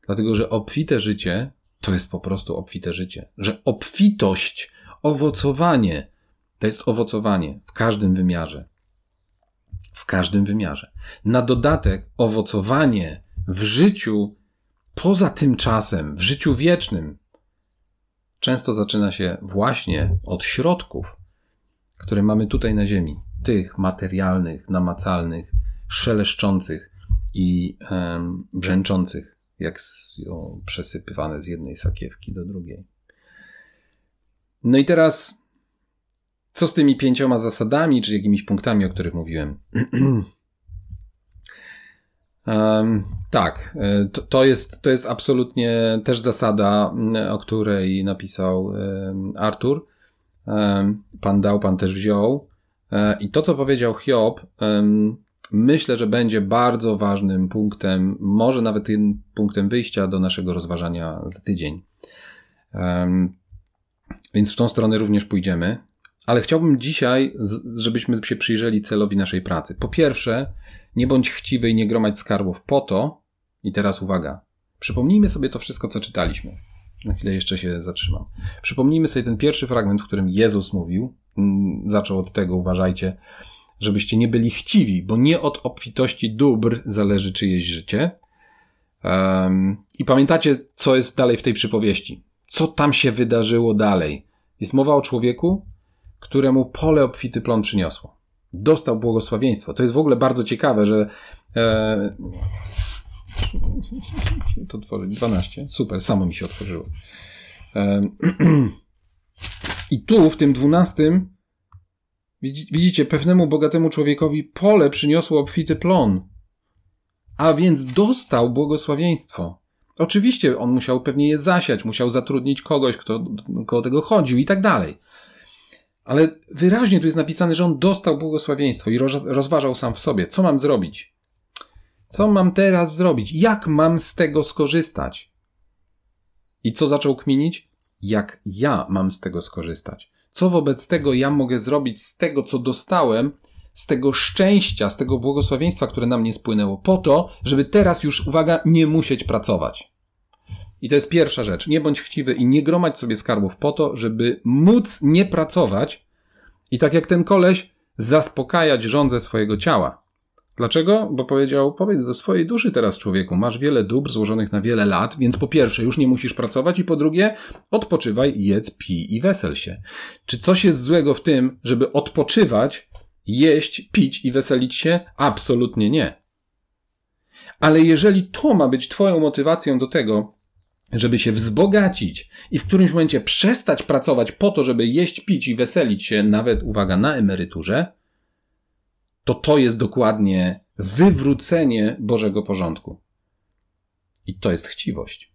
Dlatego, że obfite życie to jest po prostu obfite życie. Że obfitość, owocowanie, to jest owocowanie w każdym wymiarze. W każdym wymiarze. Na dodatek owocowanie w życiu poza tym czasem, w życiu wiecznym, często zaczyna się właśnie od środków, które mamy tutaj na Ziemi. Tych materialnych, namacalnych, szeleszczących i um, brzęczących, jak przesypywane z jednej sakiewki do drugiej. No i teraz co z tymi pięcioma zasadami, czy jakimiś punktami, o których mówiłem? um, tak, e, to, to, jest, to jest absolutnie też zasada, o której napisał um, Artur. Um, pan dał, pan też wziął. E, I to, co powiedział Hiob, myślę, że będzie bardzo ważnym punktem, może nawet tym punktem wyjścia do naszego rozważania za tydzień. Więc w tą stronę również pójdziemy. Ale chciałbym dzisiaj, żebyśmy się przyjrzeli celowi naszej pracy. Po pierwsze, nie bądź chciwy i nie gromadź skarbów po to, i teraz uwaga, przypomnijmy sobie to wszystko, co czytaliśmy. Na chwilę jeszcze się zatrzymam. Przypomnijmy sobie ten pierwszy fragment, w którym Jezus mówił, mm, zaczął od tego, uważajcie, żebyście nie byli chciwi, bo nie od obfitości dóbr zależy czyjeś życie. Um, I pamiętacie, co jest dalej w tej przypowieści? Co tam się wydarzyło dalej? Jest mowa o człowieku, któremu pole obfity plon przyniosło. Dostał błogosławieństwo. To jest w ogóle bardzo ciekawe, że e, to tworzyć 12. Super, samo mi się otworzyło. E, I tu w tym 12 widzicie, pewnemu bogatemu człowiekowi pole przyniosło obfity plon. A więc dostał błogosławieństwo. Oczywiście on musiał pewnie je zasiać, musiał zatrudnić kogoś, kto koło tego chodził i tak dalej. Ale wyraźnie tu jest napisane, że on dostał błogosławieństwo i rozważał sam w sobie, co mam zrobić. Co mam teraz zrobić? Jak mam z tego skorzystać? I co zaczął kminić? Jak ja mam z tego skorzystać? Co wobec tego ja mogę zrobić z tego, co dostałem, z tego szczęścia, z tego błogosławieństwa, które na mnie spłynęło, po to, żeby teraz już, uwaga, nie musieć pracować. I to jest pierwsza rzecz. Nie bądź chciwy i nie gromadź sobie skarbów po to, żeby móc nie pracować i tak jak ten koleś, zaspokajać żądzę swojego ciała. Dlaczego? Bo powiedział, powiedz do swojej duszy teraz człowieku, masz wiele dóbr złożonych na wiele lat, więc po pierwsze już nie musisz pracować i po drugie odpoczywaj, jedz, pij i wesel się. Czy coś jest złego w tym, żeby odpoczywać, jeść, pić i weselić się? Absolutnie nie. Ale jeżeli to ma być twoją motywacją do tego, żeby się wzbogacić i w którymś momencie przestać pracować po to, żeby jeść, pić i weselić się, nawet, uwaga, na emeryturze, to to jest dokładnie wywrócenie Bożego porządku. I to jest chciwość.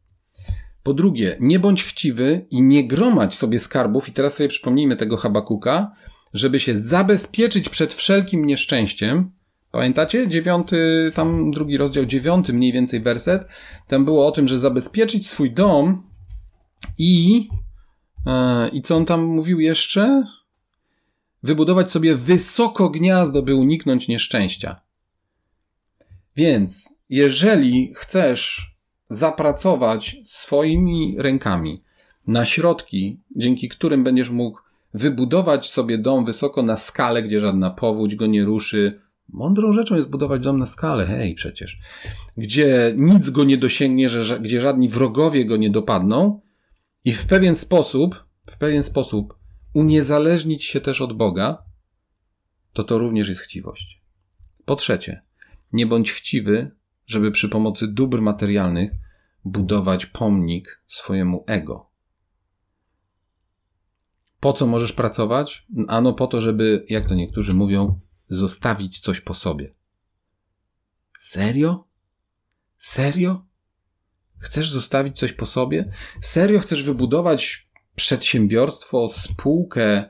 Po drugie, nie bądź chciwy i nie gromadź sobie skarbów, i teraz sobie przypomnijmy tego Habakuka, żeby się zabezpieczyć przed wszelkim nieszczęściem, Pamiętacie? Dziewiąty, tam drugi rozdział, dziewiąty mniej więcej werset. Tam było o tym, że zabezpieczyć swój dom i. E, I co on tam mówił jeszcze? Wybudować sobie wysoko gniazdo, by uniknąć nieszczęścia. Więc, jeżeli chcesz zapracować swoimi rękami na środki, dzięki którym będziesz mógł wybudować sobie dom wysoko na skalę, gdzie żadna powódź go nie ruszy. Mądrą rzeczą jest budować dom na skalę, hej, przecież. Gdzie nic go nie dosięgnie, że, gdzie żadni wrogowie go nie dopadną i w pewien sposób, w pewien sposób uniezależnić się też od Boga, to to również jest chciwość. Po trzecie, nie bądź chciwy, żeby przy pomocy dóbr materialnych budować pomnik swojemu ego. Po co możesz pracować? Ano po to, żeby, jak to niektórzy mówią, zostawić coś po sobie. Serio? Serio? Chcesz zostawić coś po sobie? Serio chcesz wybudować przedsiębiorstwo, spółkę,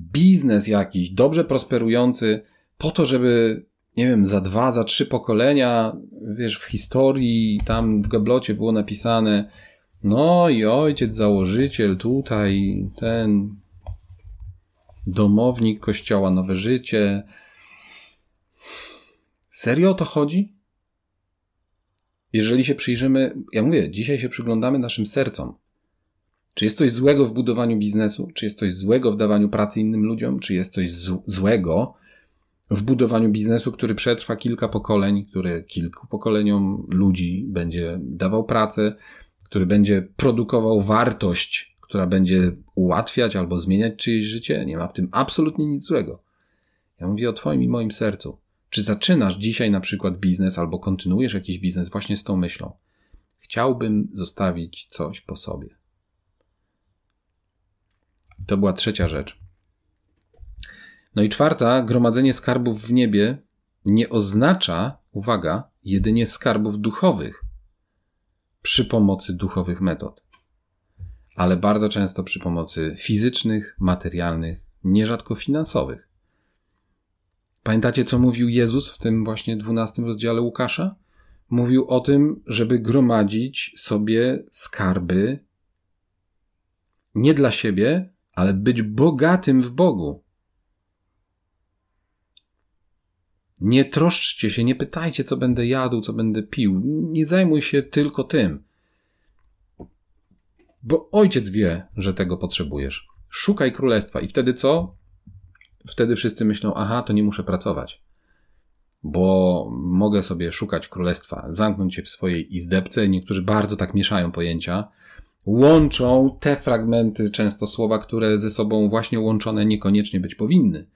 biznes jakiś, dobrze prosperujący, po to, żeby, nie wiem, za dwa, za trzy pokolenia, wiesz, w historii, tam w gablocie było napisane, no i ojciec założyciel tutaj, ten domownik kościoła Nowe Życie. Serio o to chodzi? Jeżeli się przyjrzymy, ja mówię, dzisiaj się przyglądamy naszym sercom. Czy jest coś złego w budowaniu biznesu? Czy jest coś złego w dawaniu pracy innym ludziom? Czy jest coś złego w budowaniu biznesu, który przetrwa kilka pokoleń, który kilku pokoleniom ludzi będzie dawał pracę, który będzie produkował wartość, która będzie ułatwiać albo zmieniać czyjeś życie? Nie ma w tym absolutnie nic złego. Ja mówię o Twoim i moim sercu. Czy zaczynasz dzisiaj na przykład biznes albo kontynuujesz jakiś biznes właśnie z tą myślą? Chciałbym zostawić coś po sobie. To była trzecia rzecz. No i czwarta, gromadzenie skarbów w niebie nie oznacza, uwaga, jedynie skarbów duchowych przy pomocy duchowych metod, ale bardzo często przy pomocy fizycznych, materialnych, nierzadko finansowych. Pamiętacie, co mówił Jezus w tym właśnie dwunastym rozdziale Łukasza? Mówił o tym, żeby gromadzić sobie skarby nie dla siebie, ale być bogatym w Bogu. Nie troszczcie się, nie pytajcie, co będę jadł, co będę pił. Nie zajmuj się tylko tym. Bo ojciec wie, że tego potrzebujesz. Szukaj królestwa i wtedy co? Wtedy wszyscy myślą, aha, to nie muszę pracować. Bo mogę sobie szukać królestwa, zamknąć się w swojej izdebce. Niektórzy bardzo tak mieszają pojęcia łączą te fragmenty, często słowa, które ze sobą właśnie łączone niekoniecznie być powinny.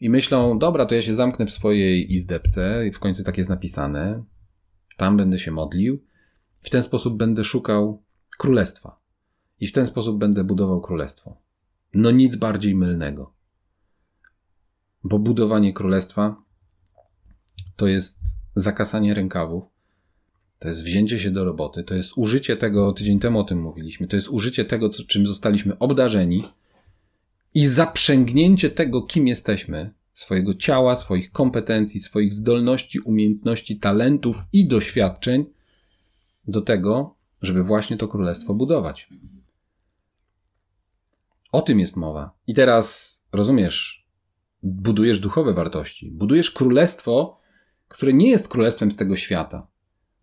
I myślą, dobra, to ja się zamknę w swojej izdebce, i w końcu tak jest napisane, tam będę się modlił, w ten sposób będę szukał królestwa. I w ten sposób będę budował królestwo. No nic bardziej mylnego. Bo budowanie królestwa to jest zakasanie rękawów, to jest wzięcie się do roboty, to jest użycie tego, tydzień temu o tym mówiliśmy, to jest użycie tego, co, czym zostaliśmy obdarzeni i zaprzęgnięcie tego, kim jesteśmy, swojego ciała, swoich kompetencji, swoich zdolności, umiejętności, talentów i doświadczeń do tego, żeby właśnie to królestwo budować. O tym jest mowa. I teraz rozumiesz, budujesz duchowe wartości, budujesz królestwo, które nie jest królestwem z tego świata.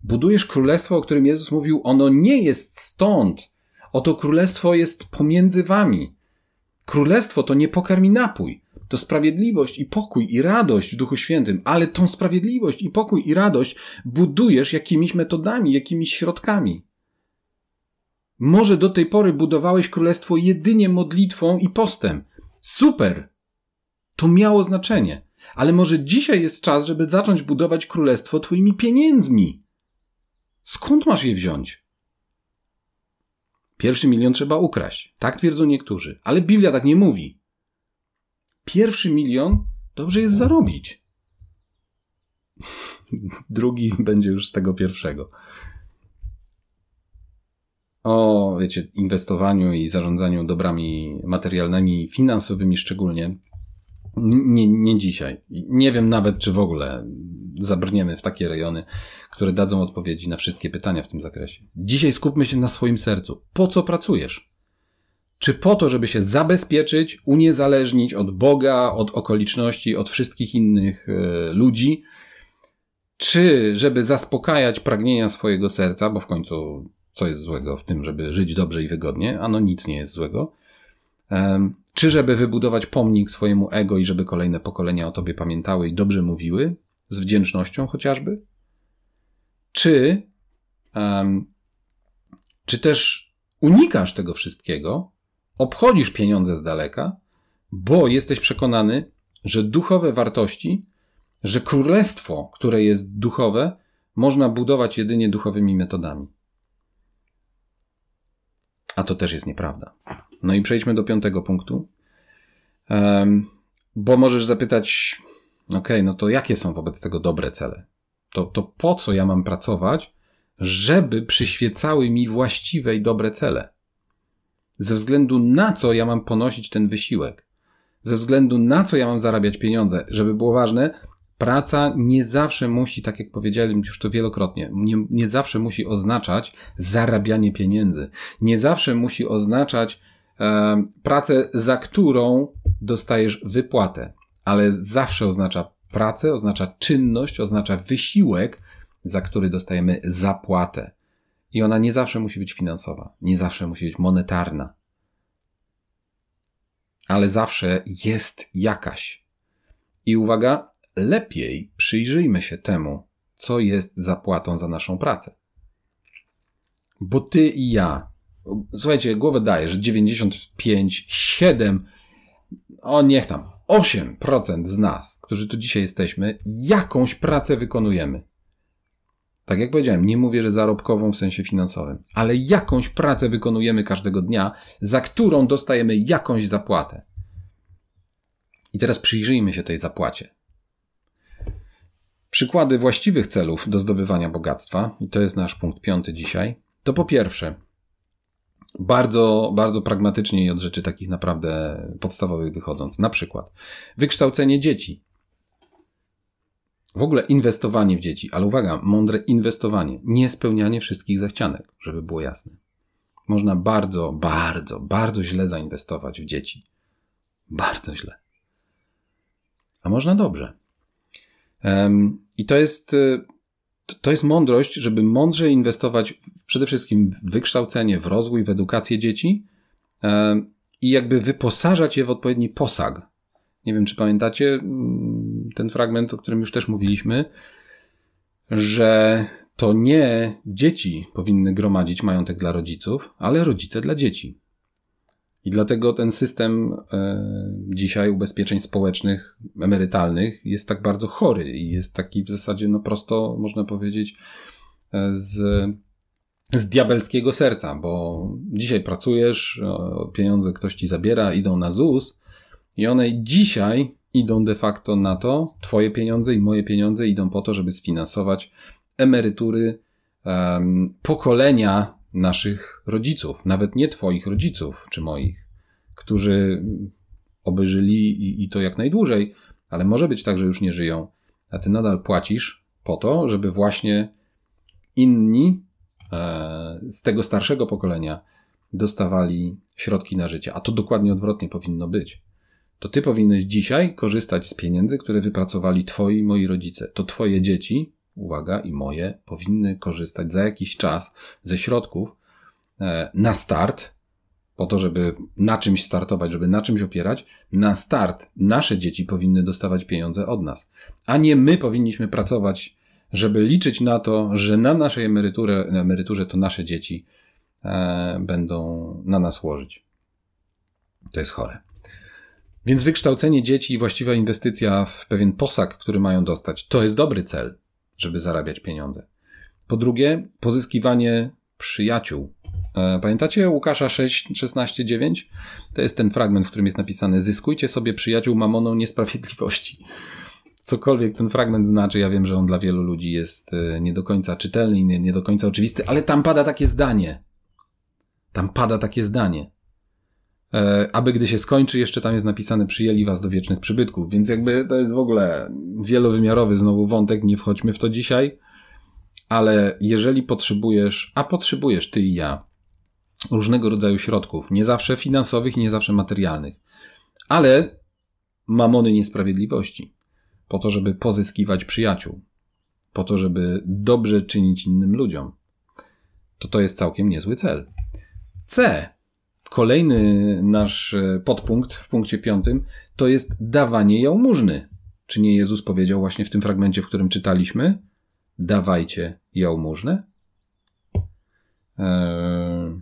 Budujesz królestwo, o którym Jezus mówił, ono nie jest stąd. Oto królestwo jest pomiędzy wami. Królestwo to nie pokarm i napój. To sprawiedliwość i pokój i radość w Duchu Świętym, ale tą sprawiedliwość i pokój i radość budujesz jakimiś metodami, jakimiś środkami. Może do tej pory budowałeś królestwo jedynie modlitwą i postem. Super! To miało znaczenie. Ale może dzisiaj jest czas, żeby zacząć budować królestwo twoimi pieniędzmi. Skąd masz je wziąć? Pierwszy milion trzeba ukraść. Tak twierdzą niektórzy. Ale Biblia tak nie mówi. Pierwszy milion dobrze jest zarobić. Drugi będzie już z tego pierwszego. O, wiecie, inwestowaniu i zarządzaniu dobrami materialnymi, finansowymi szczególnie. Nie, nie dzisiaj. Nie wiem nawet, czy w ogóle zabrniemy w takie rejony, które dadzą odpowiedzi na wszystkie pytania w tym zakresie. Dzisiaj skupmy się na swoim sercu. Po co pracujesz? Czy po to, żeby się zabezpieczyć, uniezależnić od Boga, od okoliczności, od wszystkich innych e, ludzi? czy żeby zaspokajać pragnienia swojego serca, bo w końcu co jest złego w tym, żeby żyć dobrze i wygodnie? Ano nic nie jest złego. Czy żeby wybudować pomnik swojemu ego i żeby kolejne pokolenia o tobie pamiętały i dobrze mówiły, z wdzięcznością chociażby? Czy, um, czy też unikasz tego wszystkiego, obchodzisz pieniądze z daleka, bo jesteś przekonany, że duchowe wartości, że królestwo, które jest duchowe, można budować jedynie duchowymi metodami. A to też jest nieprawda. No i przejdźmy do piątego punktu. Um, bo możesz zapytać, ok, no to jakie są wobec tego dobre cele? To, to po co ja mam pracować, żeby przyświecały mi właściwe i dobre cele? Ze względu na co ja mam ponosić ten wysiłek? Ze względu na co ja mam zarabiać pieniądze? Żeby było ważne, praca nie zawsze musi, tak jak powiedziałem już to wielokrotnie, nie, nie zawsze musi oznaczać zarabianie pieniędzy. Nie zawsze musi oznaczać pracę, za którą dostajesz wypłatę, ale zawsze oznacza pracę, oznacza czynność, oznacza wysiłek, za który dostajemy zapłatę. I ona nie zawsze musi być finansowa, nie zawsze musi być monetarna, ale zawsze jest jakaś. I uwaga, lepiej przyjrzyjmy się temu, co jest zapłatą za naszą pracę. Bo ty i ja, słuchajcie, głowę daję, że 95, 7, o niech tam, 8% z nas, którzy tu dzisiaj jesteśmy, jakąś pracę wykonujemy. Tak jak powiedziałem, nie mówię, że zarobkową w sensie finansowym, ale jakąś pracę wykonujemy każdego dnia, za którą dostajemy jakąś zapłatę. I teraz przyjrzyjmy się tej zapłacie. Przykłady właściwych celów do zdobywania bogactwa, i to jest nasz punkt piąty dzisiaj, to po pierwsze, bardzo, bardzo pragmatycznie i od rzeczy takich naprawdę podstawowych wychodząc. Na przykład wykształcenie dzieci. W ogóle inwestowanie w dzieci, ale uwaga, mądre inwestowanie, nie spełnianie wszystkich zachcianek, żeby było jasne. Można bardzo, bardzo, bardzo źle zainwestować w dzieci. Bardzo źle. A można dobrze. I to jest, y, to jest mądrość, żeby mądrze inwestować przede wszystkim w wykształcenie, w rozwój, w edukację dzieci i jakby wyposażać je w odpowiedni posag. Nie wiem, czy pamiętacie mm, ten fragment, o którym już też mówiliśmy, że to nie dzieci powinny gromadzić majątek dla rodziców, ale rodzice dla dzieci. I dlatego ten system e, dzisiaj ubezpieczeń społecznych, emerytalnych jest tak bardzo chory i jest taki w zasadzie, no prosto można powiedzieć, e, z, z diabelskiego serca, bo dzisiaj pracujesz, pieniądze ktoś ci zabiera, idą na ZUS i one dzisiaj idą de facto na to, twoje pieniądze i moje pieniądze idą po to, żeby sfinansować emerytury um, pokolenia naszych rodziców, nawet nie Twoich rodziców czy moich, którzy oby żyli i, i to jak najdłużej, ale może być tak, że już nie żyją, a Ty nadal płacisz po to, żeby właśnie inni e, z tego starszego pokolenia dostawali środki na życie. A to dokładnie odwrotnie powinno być. To ty powinieneś dzisiaj korzystać z pieniędzy, które wypracowali twoi moi rodzice. To twoje dzieci uwaga, i moje, powinny korzystać za jakiś czas ze środków e, na start, po to, żeby na czymś startować, żeby na czymś opierać, na start nasze dzieci powinny dostawać pieniądze od nas, a nie my powinniśmy pracować, żeby liczyć na to, że na naszej emeryturze, na emeryturze to nasze dzieci e, będą na nas łożyć. To jest chore. Więc wykształcenie dzieci i właściwa inwestycja w pewien posag, który mają dostać, to jest dobry cel żeby zarabiać pieniądze. Po drugie, pozyskiwanie przyjaciół. E, pamiętacie Łukasza 6, 16, 9? To jest ten fragment, w którym jest napisane: Zyskujcie sobie przyjaciół mamoną niesprawiedliwości. Cokolwiek ten fragment znaczy, ja wiem, że on dla wielu ludzi jest e, nie do końca czytelny i nie, nie do końca oczywisty, ale tam pada takie zdanie. Tam pada takie zdanie. E, aby gdy się skończy, jeszcze tam jest napisane przyjęli was do wiecznych przybytków, więc jakby to jest w ogóle wielowymiarowy znowu wątek, nie wchodźmy w to dzisiaj, ale jeżeli potrzebujesz, a potrzebujesz ty i ja, różnego rodzaju środków, nie zawsze finansowych i nie zawsze materialnych, ale mamony niesprawiedliwości, po to, żeby pozyskiwać przyjaciół, po to, żeby dobrze czynić innym ludziom. To to jest całkiem niezły cel. C. Kolejny nasz e, podpunkt w punkcie piątym to jest dawanie jałmużny. Czy nie Jezus powiedział właśnie w tym fragmencie, w którym czytaliśmy? Dawajcie jałmużnę? Eee...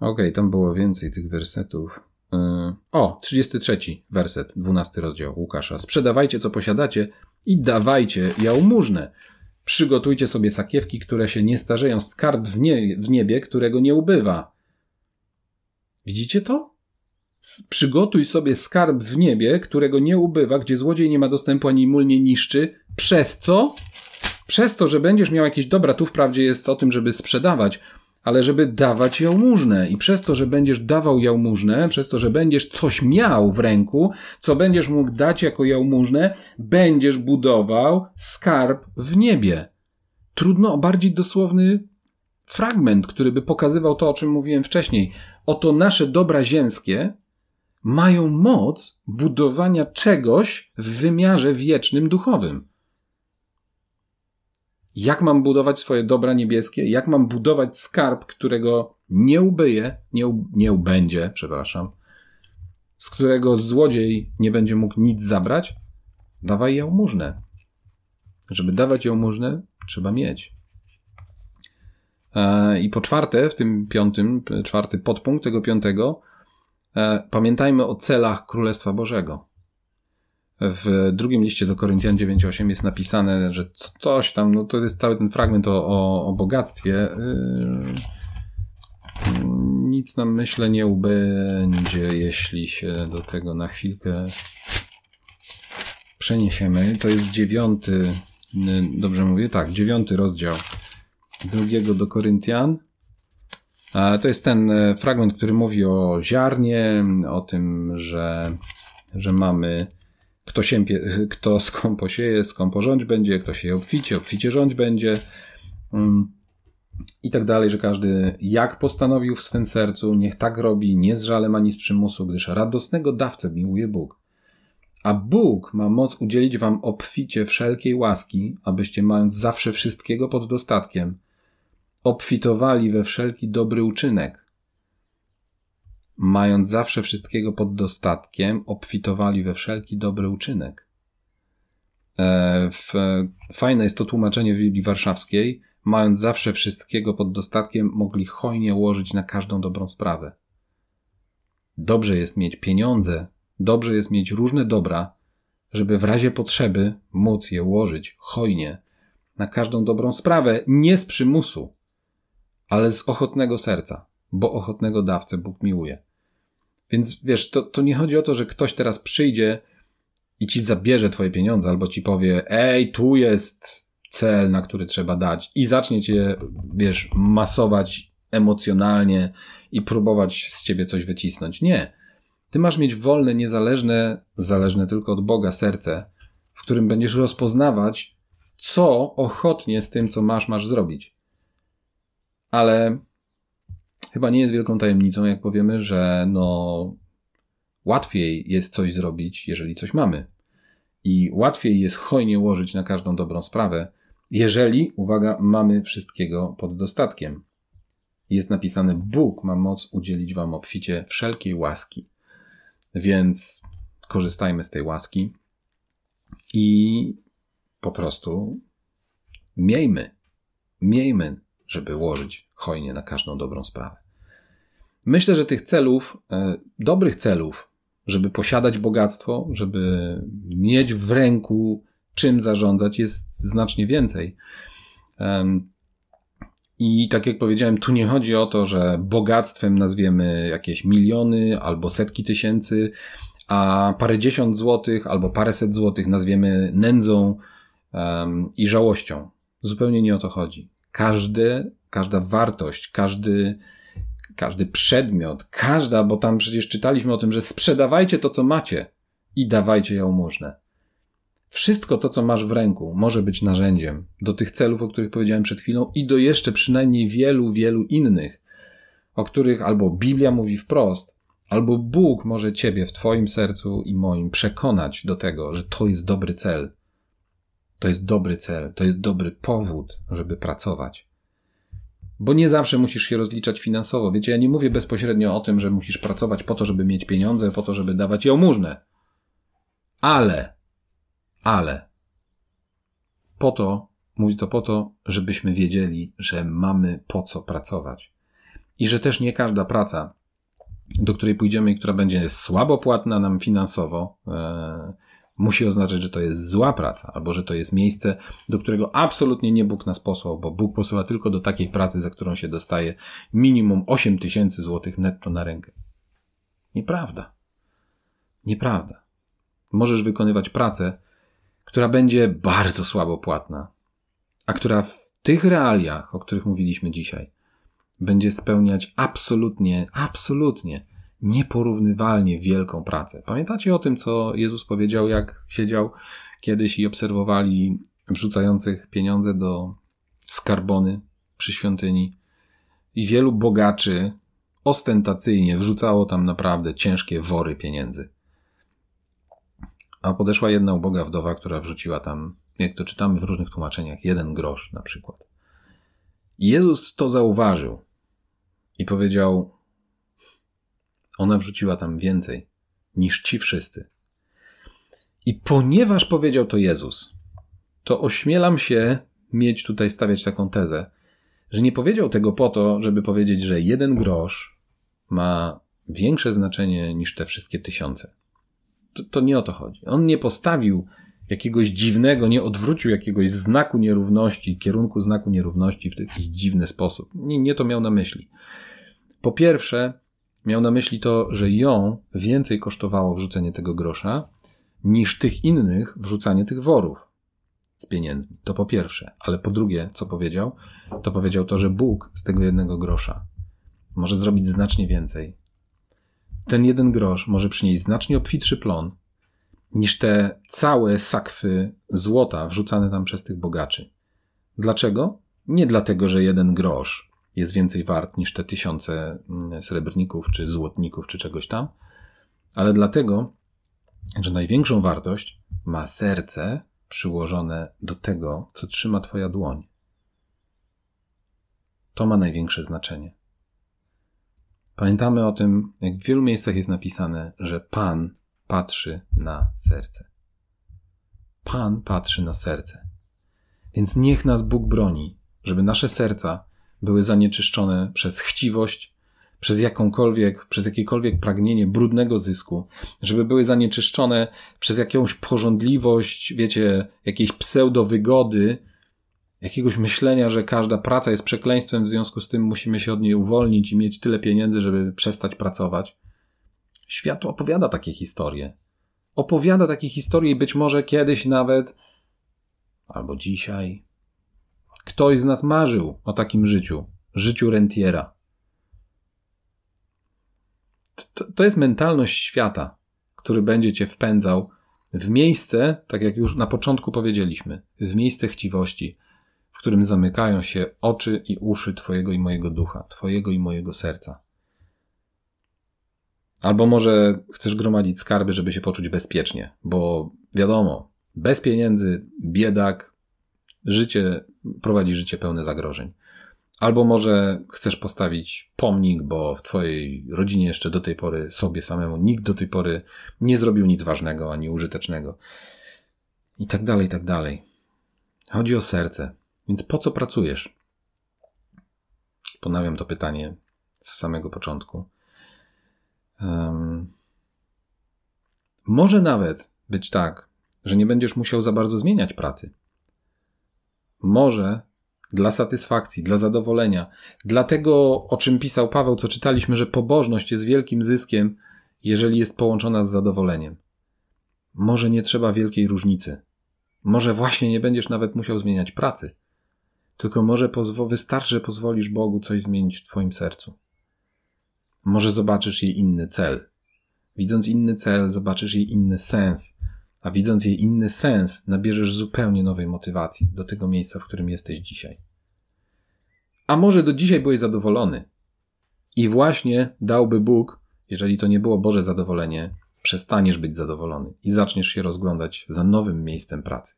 Okej, okay, tam było więcej tych wersetów. Eee... O, 33 werset, 12 rozdział Łukasza. Sprzedawajcie, co posiadacie i dawajcie jałmużnę. Przygotujcie sobie sakiewki, które się nie starzeją, skarb w, nie, w niebie, którego nie ubywa. Widzicie to? Przygotuj sobie skarb w niebie, którego nie ubywa, gdzie złodziej nie ma dostępu ani mól nie niszczy. Przez co? Przez to, że będziesz miał jakieś dobra, tu wprawdzie jest o tym, żeby sprzedawać, ale żeby dawać jałmużnę. I przez to, że będziesz dawał jałmużnę, przez to, że będziesz coś miał w ręku, co będziesz mógł dać jako jałmużnę, będziesz budował skarb w niebie. Trudno o bardziej dosłowny fragment, który by pokazywał to, o czym mówiłem wcześniej. Oto nasze dobra ziemskie mają moc budowania czegoś w wymiarze wiecznym duchowym. Jak mam budować swoje dobra niebieskie? Jak mam budować skarb, którego nie ubyje, nie, nie ubędzie, przepraszam, z którego złodziej nie będzie mógł nic zabrać? Dawaj jałmużnę. Żeby dawać jałmużnę, trzeba mieć. E, I po czwarte, w tym piątym, czwarty podpunkt tego piątego, e, pamiętajmy o celach Królestwa Bożego. W drugim liście do Koryntian 9.8 jest napisane, że coś tam, no to jest cały ten fragment o, o, o bogactwie. Yy, nic nam myślę nie ubędzie, jeśli się do tego na chwilkę przeniesiemy. To jest dziewiąty, yy, dobrze mówię? Tak, dziewiąty rozdział drugiego do Koryntian. To jest ten e, fragment, który mówi o ziarnie, o tym, że, że mamy kto, siępie, kto skąpo sieje, skąpo rządź będzie, kto się obficie, obficie rządź będzie. Mm, I tak dalej, że każdy jak postanowił w swym sercu, niech tak robi, nie z żalem ani z przymusu, gdyż radosnego dawcę miłuje Bóg. A Bóg ma moc udzielić wam obficie wszelkiej łaski, abyście mając zawsze wszystkiego pod dostatkiem, obfitowali we wszelki dobry uczynek, mając zawsze wszystkiego pod dostatkiem, obfitowali we wszelki dobry uczynek. E, fajne jest to tłumaczenie w Biblii Warszawskiej. Mając zawsze wszystkiego pod dostatkiem, mogli hojnie łożyć na każdą dobrą sprawę. Dobrze jest mieć pieniądze, dobrze jest mieć różne dobra, żeby w razie potrzeby móc je łożyć hojnie na każdą dobrą sprawę, nie z przymusu, ale z ochotnego serca, bo ochotnego dawcę Bóg miłuje. Więc wiesz, to, to nie chodzi o to, że ktoś teraz przyjdzie i ci zabierze twoje pieniądze, albo ci powie, ej, tu jest cel, na który trzeba dać, i zacznie cię, wiesz, masować emocjonalnie i próbować z ciebie coś wycisnąć. Nie. Ty masz mieć wolne, niezależne, zależne tylko od Boga serce, w którym będziesz rozpoznawać, co ochotnie z tym, co masz, masz zrobić. Ale chyba nie jest wielką tajemnicą, jak powiemy, że no łatwiej jest coś zrobić, jeżeli coś mamy. I łatwiej jest hojnie łożyć na każdą dobrą sprawę, jeżeli, uwaga, mamy wszystkiego pod dostatkiem. Jest napisane: Bóg ma moc udzielić Wam obficie wszelkiej łaski. Więc korzystajmy z tej łaski i po prostu miejmy, miejmy żeby łożyć hojnie na każdą dobrą sprawę. Myślę, że tych celów, e, dobrych celów, żeby posiadać bogactwo, żeby mieć w ręku czym zarządzać, jest znacznie więcej. I tak jak powiedziałem, tu nie chodzi o to, że bogactwem nazwiemy jakieś miliony albo setki tysięcy, a parę dziesiąt złotych albo paręset złotych nazwiemy nędzą i żałością. Zupełnie nie o to chodzi. Każdy, każda wartość, każdy, każdy przedmiot, każda, bo tam przecież czytaliśmy o tym, że sprzedawajcie to, co macie i dawajcie jałmużnę. Wszystko to, co masz w ręku, może być narzędziem do tych celów, o których powiedziałem przed chwilą, i do jeszcze przynajmniej wielu, wielu innych, o których albo Biblia mówi wprost, albo Bóg może ciebie w Twoim sercu i moim przekonać do tego, że to jest dobry cel, To jest dobry cel, to jest dobry powód, żeby pracować. Bo nie zawsze musisz się rozliczać finansowo. Wiecie, ja nie mówię bezpośrednio o tym, że musisz pracować po to, żeby mieć pieniądze, po to, żeby dawać jałmużnę. Ale, ale, po to, mówię to po to, żebyśmy wiedzieli, że mamy po co pracować. I że też nie każda praca, do której pójdziemy i która będzie słabo płatna nam finansowo, e, musi oznaczać, że to jest zła praca, albo że to jest miejsce, do którego absolutnie nie Bóg nas posłał, bo Bóg posyła tylko do takiej pracy, za którą się dostaje minimum 8 tysięcy złotych netto na rękę. Nieprawda. Nieprawda. Możesz wykonywać pracę, która będzie bardzo słabo płatna, a która w tych realiach, o których mówiliśmy dzisiaj, będzie spełniać absolutnie, absolutnie nieporównywalnie wielką pracę. Pamiętacie o tym, co Jezus powiedział, jak siedział kiedyś i obserwowali wrzucających pieniądze do skarbony przy świątyni i wielu bogaczy ostentacyjnie wrzucało tam naprawdę ciężkie wory pieniędzy. A podeszła jedna uboga wdowa, która wrzuciła tam, jak to czytamy w różnych tłumaczeniach, jeden grosz na przykład. Jezus to zauważył i powiedział: ona wrzuciła tam więcej niż ci wszyscy. I ponieważ powiedział to Jezus, to ośmielam się mieć tutaj stawiać taką tezę, że nie powiedział tego po to, żeby powiedzieć, że jeden grosz ma większe znaczenie niż te wszystkie tysiące. To, to nie o to chodzi. On nie postawił jakiegoś dziwnego, nie odwrócił jakiegoś znaku nierówności, kierunku znaku nierówności w jakiś dziwny sposób. Nie, nie to miał na myśli. Po pierwsze, Miał na myśli to, że ją więcej kosztowało wrzucenie tego grosza, niż tych innych wrzucanie tych worów z pieniędzmi. To po pierwsze. Ale po drugie, co powiedział? To powiedział to, że Bóg z tego jednego grosza może zrobić znacznie więcej. Ten jeden grosz może przynieść znacznie obfitszy plon niż te całe sakwy złota wrzucane tam przez tych bogaczy. Dlaczego? Nie dlatego, że jeden grosz jest więcej wart niż te tysiące mm, srebrników, czy złotników, czy czegoś tam, ale dlatego, że największą wartość ma serce przyłożone do tego, co trzyma Twoja dłoń. To ma największe znaczenie. Pamiętamy o tym, jak w wielu miejscach jest napisane, że Pan patrzy na serce. Pan patrzy na serce. Więc niech nas Bóg broni, żeby nasze serca były zanieczyszczone przez chciwość, przez jakąkolwiek, przez jakiekolwiek pragnienie brudnego zysku, żeby były zanieczyszczone przez jakąś porządliwość, wiecie, jakiejś pseudowygody, jakiegoś myślenia, że każda praca jest przekleństwem, w związku z tym musimy się od niej uwolnić i mieć tyle pieniędzy, żeby przestać pracować. Świat opowiada takie historie. Opowiada takie historie i być może kiedyś nawet, albo dzisiaj, Ktoś z nas marzył o takim życiu, życiu rentiera. To, to jest mentalność świata, który będzie cię wpędzał w miejsce, tak jak już na początku powiedzieliśmy, w miejsce chciwości, w którym zamykają się oczy i uszy Twojego i mojego ducha, Twojego i mojego serca. Albo może chcesz gromadzić skarby, żeby się poczuć bezpiecznie, bo wiadomo, bez pieniędzy, biedak, życie prowadzi życie pełne zagrożeń. Albo może chcesz postawić pomnik, bo w twojej rodzinie jeszcze do tej pory sobie samemu nikt do tej pory nie zrobił nic ważnego ani użytecznego. I tak dalej, i tak dalej. Chodzi o serce. Więc po co pracujesz? Ponawiam to pytanie z samego początku. Um, może nawet być tak, że nie będziesz musiał za bardzo zmieniać pracy może dla satysfakcji, dla zadowolenia, dla tego, o czym pisał Paweł, co czytaliśmy, że pobożność jest wielkim zyskiem, jeżeli jest połączona z zadowoleniem. Może nie trzeba wielkiej różnicy. Może właśnie nie będziesz nawet musiał zmieniać pracy. Tylko może pozwo- wystarczy, że pozwolisz Bogu coś zmienić w Twoim sercu. Może zobaczysz jej inny cel. Widząc inny cel, zobaczysz jej inny sens a widząc jej inny sens, nabierzesz zupełnie nowej motywacji do tego miejsca, w którym jesteś dzisiaj. A może do dzisiaj byłeś zadowolony i właśnie dałby Bóg, jeżeli to nie było Boże zadowolenie, przestaniesz być zadowolony i zaczniesz się rozglądać za nowym miejscem pracy.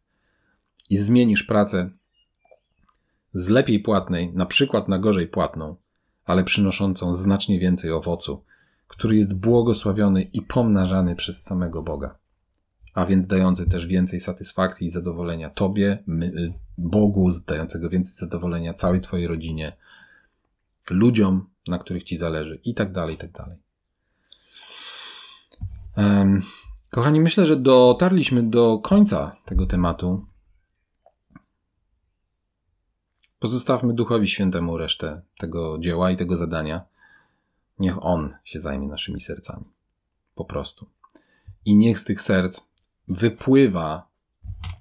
i zmienisz pracę z lepiej płatnej, na przykład na gorzej płatną, ale przynoszącą znacznie więcej owocu, który jest błogosławiony i pomnażany przez samego Boga, a więc dający też więcej satysfakcji i zadowolenia Tobie, my, Bogu, dającego więcej zadowolenia całej Twojej rodzinie, ludziom, na których Ci zależy, i tak dalej, i tak dalej. Kochani, myślę, że dotarliśmy do końca tego tematu. Pozostawmy Duchowi Świętemu resztę tego dzieła i tego zadania. Niech On się zajmie naszymi sercami. Po prostu. I niech z tych serc wypływa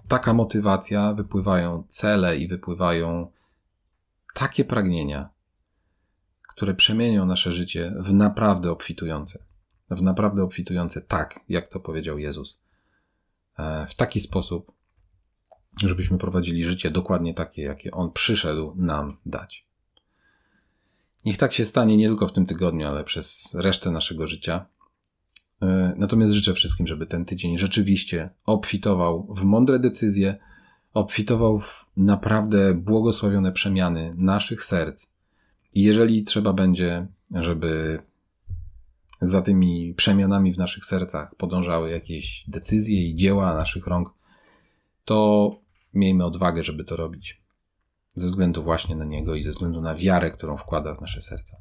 taka motywacja, wypływają cele i wypływają takie pragnienia, które przemienią nasze życie w naprawdę obfitujące. W naprawdę obfitujące tak, jak to powiedział Jezus. E, w taki sposób, żebyśmy prowadzili życie dokładnie takie, jakie On przyszedł nam dać. Niech tak się stanie nie tylko w tym tygodniu, ale przez resztę naszego życia. E, natomiast życzę wszystkim, żeby ten tydzień rzeczywiście obfitował w mądre decyzje, obfitował w naprawdę błogosławione przemiany naszych serc. I jeżeli trzeba będzie, żeby za tymi przemianami w naszych sercach podążały jakieś decyzje i dzieła naszych rąk, to miejmy odwagę, żeby to robić. Ze względu właśnie na Niego i ze względu na wiarę, którą wkłada w nasze serca.